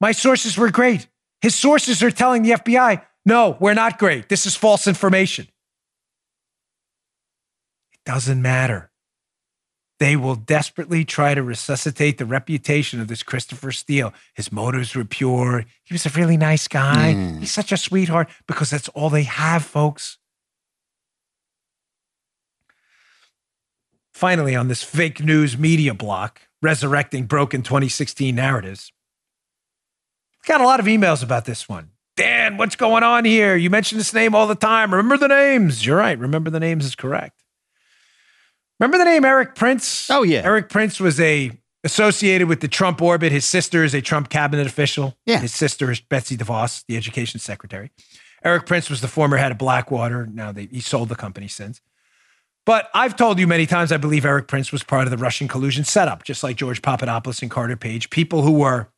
My sources were great. His sources are telling the FBI no, we're not great. This is false information. It doesn't matter. They will desperately try to resuscitate the reputation of this Christopher Steele. His motives were pure. He was a really nice guy. Mm. He's such a sweetheart because that's all they have, folks. Finally, on this fake news media block, resurrecting broken 2016 narratives, got a lot of emails about this one. Dan, what's going on here? You mention this name all the time. Remember the names. You're right. Remember the names is correct. Remember the name Erik Prince? Oh, yeah. Erik Prince was a associated with the Trump orbit. His sister is a Trump cabinet official. Yeah. His sister is Betsy DeVos, the education secretary. Erik Prince was the former head of Blackwater. Now they, he sold the company since. But I've told you many times, I believe Erik Prince was part of the Russian collusion setup, just like George Papadopoulos and Carter Page, people who were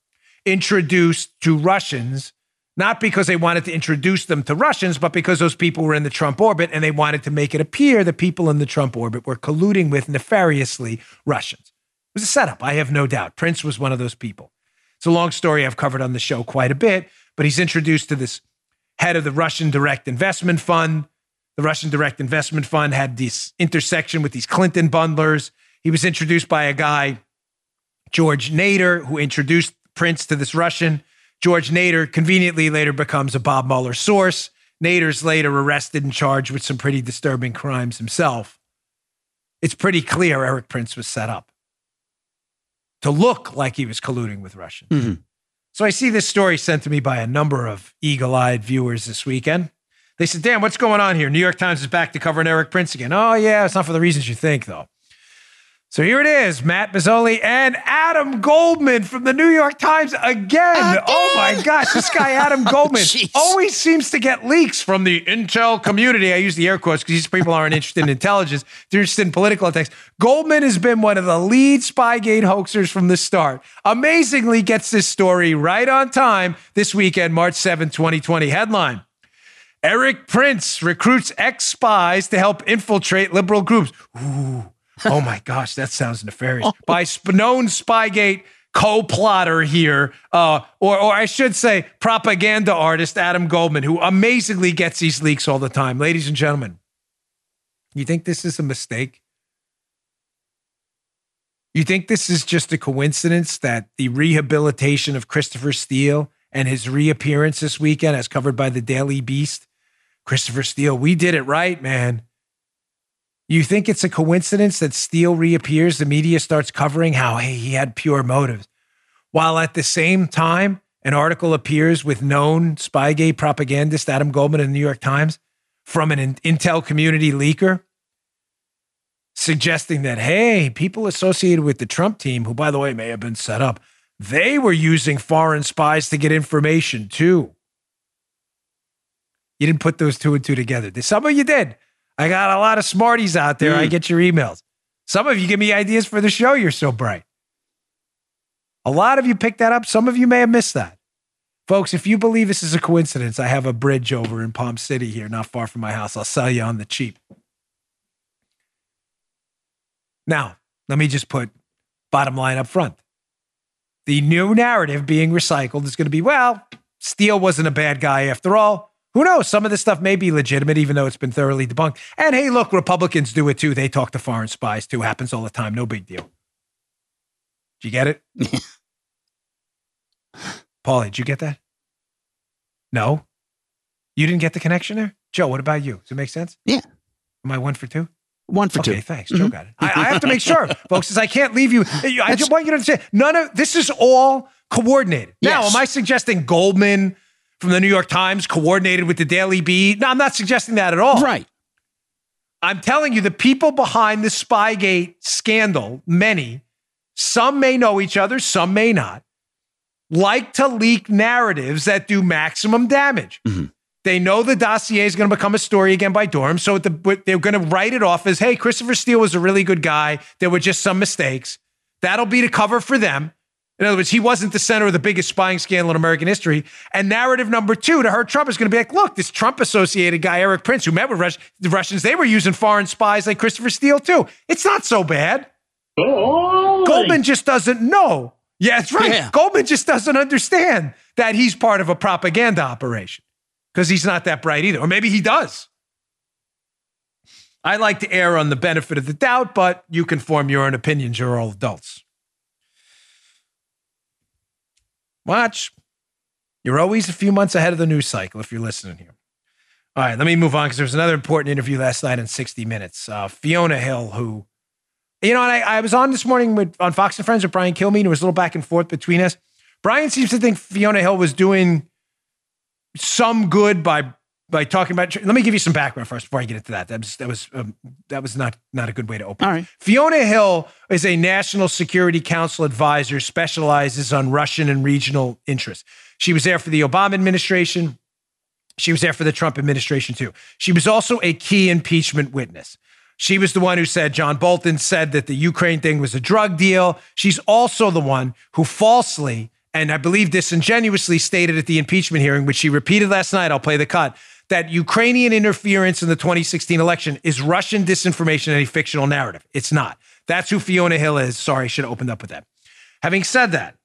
introduced to Russians not because they wanted to introduce them to Russians, but because those people were in the Trump orbit and they wanted to make it appear that people in the Trump orbit were colluding with nefariously Russians. It was a setup, I have no doubt. Prince was one of those people. It's a long story I've covered on the show quite a bit, but he's introduced to this head of the Russian Direct Investment Fund. The Russian Direct Investment Fund had this intersection with these Clinton bundlers. He was introduced by a guy, George Nader, who introduced Prince to this Russian. George Nader conveniently later becomes a Bob Mueller source. Nader's later arrested and charged with some pretty disturbing crimes himself. It's pretty clear Erik Prince was set up to look like he was colluding with Russians. Mm-hmm. So I see this story sent to me by a number of eagle eyed viewers this weekend. They said, Dan, what's going on here? New York Times is back to covering Erik Prince again. Oh, yeah, it's not for the reasons you think, though. So here it is Matt Bozzoli and Adam Goldman from the New York Times again. again? Oh my gosh, this guy, Adam oh, Goldman, always seems to get leaks from the intel community. I use the air quotes because these people aren't interested in intelligence, they're interested in political attacks. Goldman has been one of the lead Spygate hoaxers from the start. Amazingly, gets this story right on time this weekend, March 7, 2020. Headline. Erik Prince recruits ex spies to help infiltrate liberal groups. Ooh, oh my gosh, that sounds nefarious. Oh. By known Spygate co-plotter here, uh, or or I should say, propaganda artist Adam Goldman, who amazingly gets these leaks all the time. Ladies and gentlemen, you think this is a mistake? You think this is just a coincidence that the rehabilitation of Christopher Steele and his reappearance this weekend, as covered by the Daily Beast, Christopher Steele, we did it right, man. You think it's a coincidence that Steele reappears? The media starts covering how, hey, he had pure motives. While at the same time, an article appears with known Spygate propagandist Adam Goldman in the New York Times from an intel community leaker suggesting that, hey, people associated with the Trump team, who, by the way, may have been set up, they were using foreign spies to get information too. You didn't put those two and two together. Some of you did. I got a lot of smarties out there. Mm. I get your emails. Some of you give me ideas for the show. You're so bright. A lot of you picked that up. Some of you may have missed that. Folks, if you believe this is a coincidence, I have a bridge over in Palm City here, not far from my house. I'll sell you on the cheap. Now, let me just put bottom line up front. The new narrative being recycled is going to be well, Steele wasn't a bad guy after all. Who knows? Some of this stuff may be legitimate, even though it's been thoroughly debunked. And hey, look, Republicans do it too. They talk to foreign spies too. Happens all the time. No big deal. Do you get it? Paulie, did you get that? No? You didn't get the connection there? Joe, what about you? Does it make sense? Yeah. Am I one for two? One for okay, two. Okay, thanks. Mm-hmm. Joe got it. I, I, have to make sure, folks, because I can't leave you. I just want you to understand none of this is all coordinated. Yes. Now, am I suggesting Goldman from the New York Times coordinated with the Daily Beast. No, I'm not suggesting that at all. Right. I'm telling you, the people behind the Spygate scandal, many, some may know each other, some may not, like to leak narratives that do maximum damage. Mm-hmm. They know the dossier is going to become a story again by Durham, so the, they're going to write it off as, hey, Christopher Steele was a really good guy. There were just some mistakes. That'll be the cover for them. In other words, he wasn't the center of the biggest spying scandal in American history. And narrative number two to hurt Trump is going to be like, look, this Trump associated guy, Erik Prince, who met with Rus- the Russians, they were using foreign spies like Christopher Steele, too. It's not so bad. Oh, Goldman just doesn't know. Yeah, that's right. Yeah. Goldman just doesn't understand that he's part of a propaganda operation because he's not that bright either. Or maybe he does. I like to err on the benefit of the doubt, but you can form your own opinions. You're all adults. Watch. You're always a few months ahead of the news cycle if you're listening here. All right, let me move on because there was another important interview last night in 60 Minutes. Uh, Fiona Hill, who, you know, and I, I, was on this morning with on Fox and Friends with Brian Kilmeade. It was a little back and forth between us. Brian seems to think Fiona Hill was doing some good by by talking about. Let me give you some background first before I get into that. That was that was um, that was not not a good way to open. All right. Fiona Hill is a National Security Council advisor, specializes on Russian and regional interests. She was there for the Obama administration. She was there for the Trump administration too. She was also a key impeachment witness. She was the one who said John Bolton said that the Ukraine thing was a drug deal. She's also the one who falsely and I believe disingenuously stated at the impeachment hearing, which she repeated last night. I'll play the cut that Ukrainian interference in the 2016 election is Russian disinformation and a fictional narrative. It's not. That's who Fiona Hill is. Sorry, I should have opened up with that. Having said that,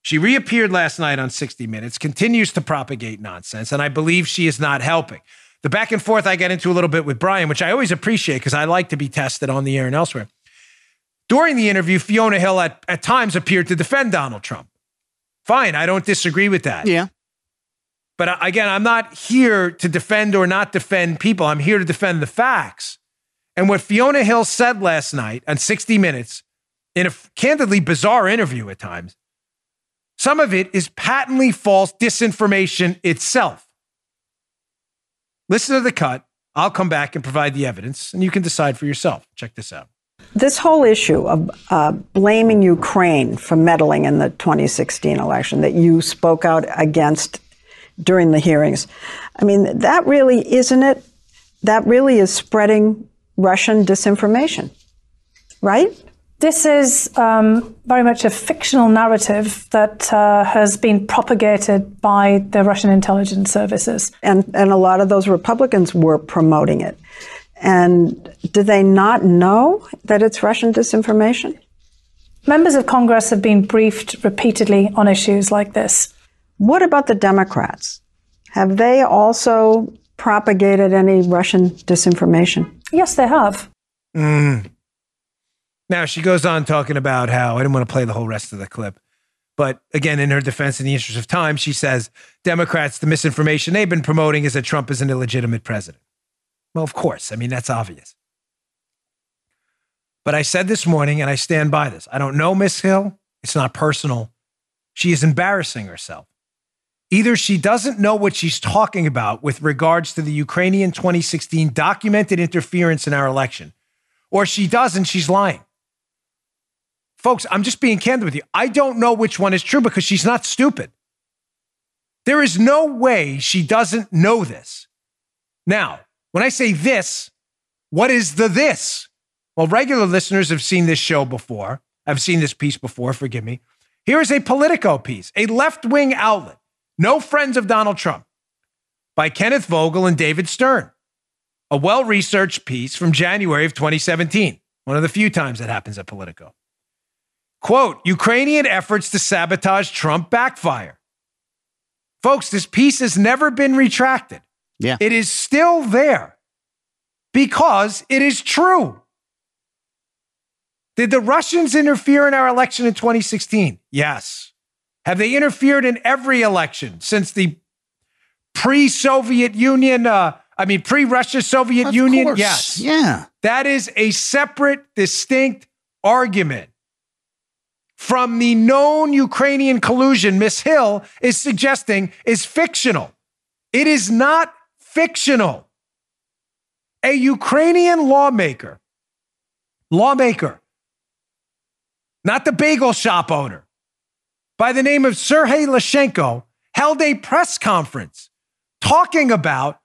She reappeared last night on 60 Minutes, continues to propagate nonsense, and I believe she is not helping. The back and forth I get into a little bit with Brian, which I always appreciate because I like to be tested on the air and elsewhere. During the interview, Fiona Hill at, at times appeared to defend Donald Trump. Fine, I don't disagree with that. Yeah. But again, I'm not here to defend or not defend people. I'm here to defend the facts. And what Fiona Hill said last night on 60 Minutes, in a candidly bizarre interview at times, some of it is patently false disinformation itself. Listen to the cut. I'll come back and provide the evidence, and you can decide for yourself. Check this out. This whole issue of uh, blaming Ukraine for meddling in the 2016 election that you spoke out against during the hearings, I mean, that really isn't it? That really is spreading Russian disinformation, right? This is um, very much a fictional narrative that uh, has been propagated by the Russian intelligence services. And, and a lot of those Republicans were promoting it. And do they not know that it's Russian disinformation? Members of Congress have been briefed repeatedly on issues like this. What about the Democrats? Have they also propagated any Russian disinformation? Yes, they have. Mm. Now, she goes on talking about how I didn't want to play the whole rest of the clip. But again, in her defense, in the interest of time, she says Democrats, the misinformation they've been promoting is that Trump is an illegitimate president. Well, of course. I mean, that's obvious. But I said this morning, and I stand by this. I don't know Miss Hill. It's not personal. She is embarrassing herself. Either she doesn't know what she's talking about with regards to the Ukrainian 2016 documented interference in our election, or she does and she's lying. Folks, I'm just being candid with you. I don't know which one is true because she's not stupid. There is no way she doesn't know this. Now, when I say this, what is the this? Well, regular listeners have seen this show before. I've seen this piece before, forgive me. Here is a Politico piece, a left wing outlet, no friends of Donald Trump, by Kenneth Vogel and David Stern. A well researched piece from January of 2017, one of the few times that happens at Politico. Quote Ukrainian efforts to sabotage Trump backfire. Folks, this piece has never been retracted. Yeah. It is still there because it is true. Did the Russians interfere in our election in 2016? Yes. Have they interfered in every election since the pre Soviet Union, uh, I mean, pre Russia Soviet Of Union? course. Yes. Yeah. That is a separate, distinct argument from the known Ukrainian collusion Miss Hill is suggesting is fictional. It is not fictional. A Ukrainian lawmaker, lawmaker, not the bagel shop owner, by the name of Sergei Leshchenko, held a press conference talking about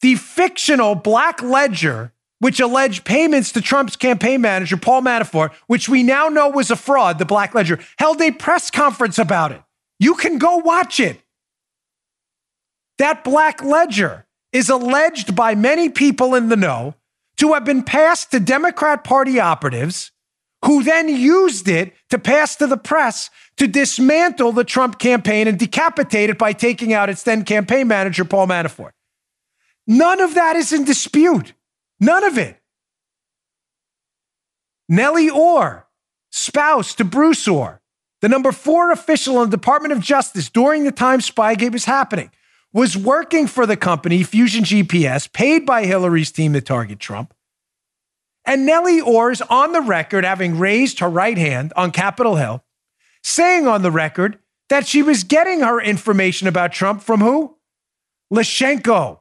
the fictional Black Ledger which alleged payments to Trump's campaign manager, Paul Manafort, which we now know was a fraud, the Black Ledger, held a press conference about it. You can go watch it. That Black Ledger is alleged by many people in the know to have been passed to Democrat Party operatives who then used it to pass to the press to dismantle the Trump campaign and decapitate it by taking out its then campaign manager, Paul Manafort. None of that is in dispute. None of it. Nellie Ohr, spouse to Bruce Ohr, the number four official in the Department of Justice during the time Spygate was happening, was working for the company Fusion GPS, paid by Hillary's team to target Trump. And Nellie Ohr is on the record having raised her right hand on Capitol Hill, saying on the record that she was getting her information about Trump from who? Leshchenko,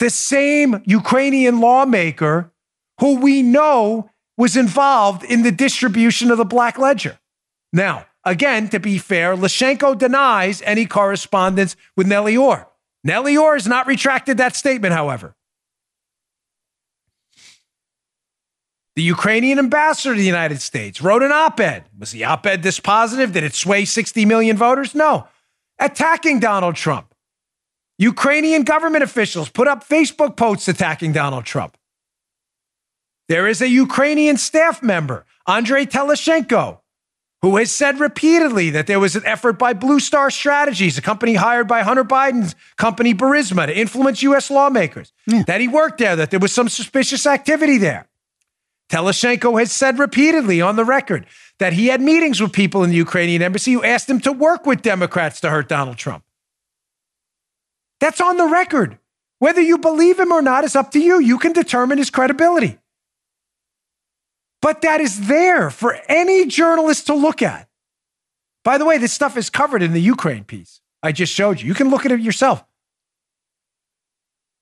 the same Ukrainian lawmaker who we know was involved in the distribution of the Black Ledger. Now, again, to be fair, Leshchenko denies any correspondence with Nellie Ohr. Nellie Ohr has not retracted that statement, however. The Ukrainian ambassador to the United States wrote an op ed. Was the op ed this positive? Did it sway 60 million voters? No. Attacking Donald Trump. Ukrainian government officials put up Facebook posts attacking Donald Trump. There is a Ukrainian staff member, Andrei Telizhenko, who has said repeatedly that there was an effort by Blue Star Strategies, a company hired by Hunter Biden's company Burisma to influence U.S. lawmakers, yeah. that he worked there, that there was some suspicious activity there. Telizhenko has said repeatedly on the record that he had meetings with people in the Ukrainian embassy who asked him to work with Democrats to hurt Donald Trump. That's on the record. Whether you believe him or not is up to you. You can determine his credibility. But that is there for any journalist to look at. By the way, this stuff is covered in the Ukraine piece I just showed you. You can look at it yourself.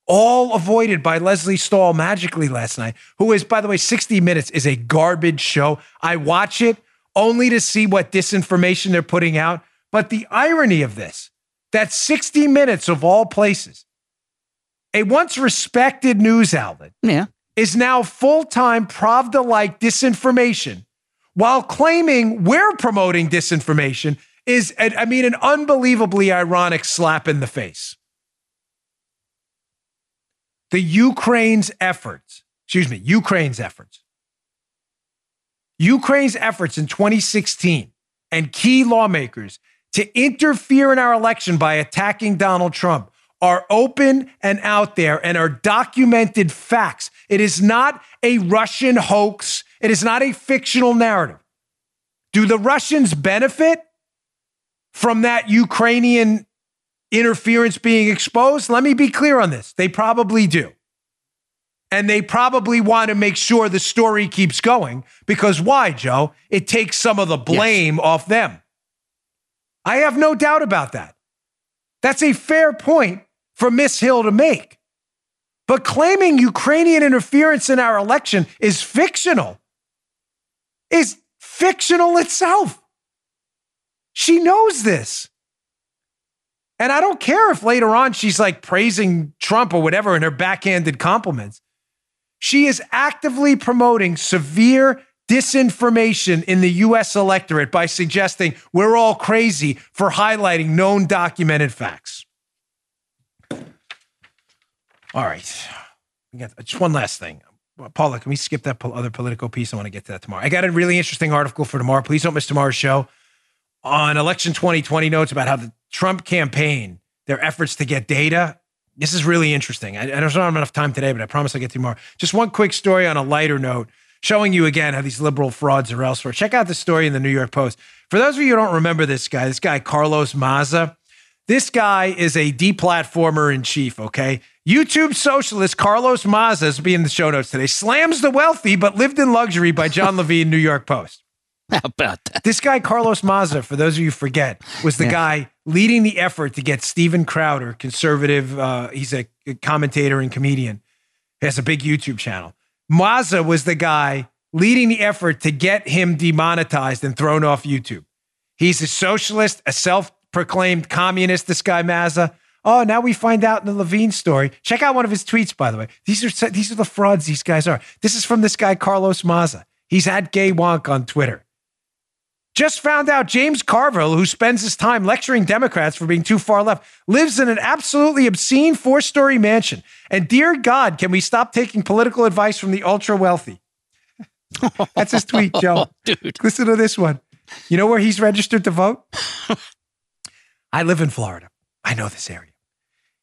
All avoided by Lesley Stahl magically last night, who is, by the way, 60 Minutes is a garbage show. I watch it only to see what disinformation they're putting out. But the irony of this, that 60 Minutes of all places, a once respected news outlet, yeah is now full time Pravda like disinformation while claiming we're promoting disinformation is, I mean, an unbelievably ironic slap in the face. The Ukraine's efforts, excuse me, Ukraine's efforts. Ukraine's efforts in 2016 and key lawmakers to interfere in our election by attacking Donald Trump are open and out there and are documented facts. It is not a Russian hoax. It is not a fictional narrative. Do the Russians benefit from that Ukrainian interference being exposed? Let me be clear on this. They probably do. And they probably want to make sure the story keeps going because why, Joe? It takes some of the blame yes. off them. I have no doubt about that. That's a fair point for Miss Hill to make. But claiming Ukrainian interference in our election is fictional, is fictional itself. She knows this. And I don't care if later on she's like praising Trump or whatever in her backhanded compliments. She is actively promoting severe disinformation in the US electorate by suggesting we're all crazy for highlighting known documented facts. All right. Just one last thing. Uh, Paula, can we skip that other political piece? I want to get to that tomorrow. I got a really interesting article for tomorrow. Please don't miss tomorrow's show on election 2020 notes about how the Trump campaign, their efforts to get data. This is really interesting. I, I don't have enough time today, but I promise I'll get to more. Just one quick story on a lighter note, showing you again how these liberal frauds are elsewhere. Check out the story in the New York Post. For those of you who don't remember this guy, this guy, Carlos Maza, this guy is a deplatformer in chief, okay? YouTube socialist Carlos Maza, is being in the show notes today, slams the wealthy but lived in luxury by Jon Levine, New York Post. How about that? This guy, Carlos Maza, for those of you forget, was the yeah. guy leading the effort to get Steven Crowder, conservative, uh, he's a commentator and comedian, he has a big YouTube channel. Maza was the guy leading the effort to get him demonetized and thrown off YouTube. He's a socialist, a self proclaimed communist, this guy Maza. Oh, now we find out in the Levine story. Check out one of his tweets, by the way. These are these are the frauds these guys are. This is from this guy Carlos Maza. He's at Gay Wonk on Twitter. Just found out James Carville, who spends his time lecturing Democrats for being too far left, lives in an absolutely obscene four story mansion. And dear God, can we stop taking political advice from the ultra wealthy? That's his tweet, Joe. Dude. Listen to this one. You know where he's registered to vote? I live in Florida. I know this area.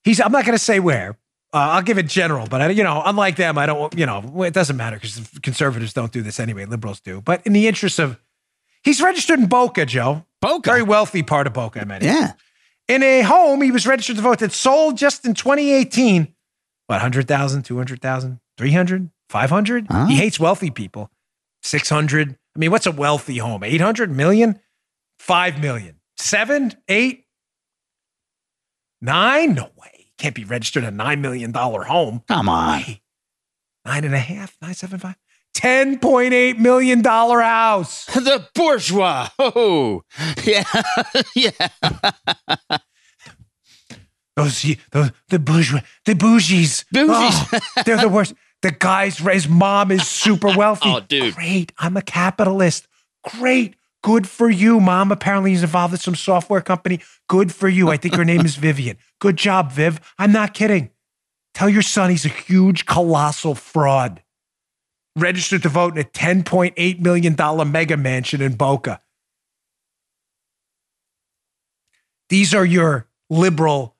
He's, I'm not going to say where. Uh, I'll give it general, but I, you know, unlike them, I don't, you know, it doesn't matter because conservatives don't do this anyway. Liberals do. But in the interest of, he's registered in Boca, Joe. Boca. Very wealthy part of Boca, I mean. Yeah. In a home, he was registered to vote that sold just in 2018. What, 100,000, 200,000, 300, 500? Huh? He hates wealthy people. 600. I mean, what's a wealthy home? 800 million? 5 million? Seven? Eight? Nine? No way. Can't be registered a $9 million home. Come on. Nine and a half, nine, seven, five. $10.8 million house. The bourgeois. Oh, yeah. yeah. those, those, the bourgeois, the bougies. Bougies. Oh, they're the worst. The guy's, his mom is super wealthy. oh, dude. Great. I'm a capitalist. Great. Good for you. Mom apparently is involved in some software company. Good for you. I think her name is Vivian. Good job, Viv. I'm not kidding. Tell your son he's a huge, colossal fraud. Registered to vote in a $10.8 million mega mansion in Boca. These are your liberal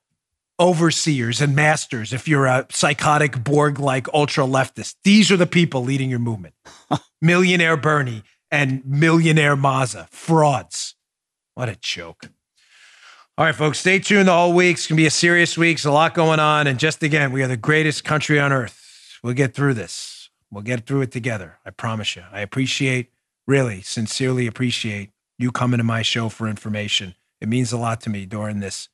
overseers and masters if you're a psychotic Borg like ultra leftist. These are the people leading your movement. millionaire Bernie and millionaire Maza, frauds. What a joke. All right, folks, stay tuned the whole week. It's going to be a serious week. There's a lot going on. And just again, we are the greatest country on earth. We'll get through this. We'll get through it together. I promise you. I appreciate, really, sincerely appreciate you coming to my show for information. It means a lot to me during this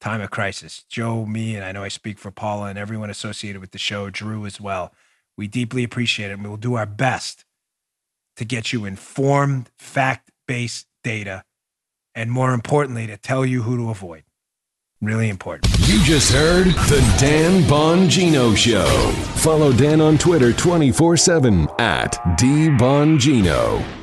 time of crisis. Joe, me, and I know I speak for Paula and everyone associated with the show, Drew as well. We deeply appreciate it and we will do our best to get you informed, fact based data, and more importantly, to tell you who to avoid. Really important. You just heard the Dan Bongino Show. Follow Dan on Twitter 24 7 at DBongino.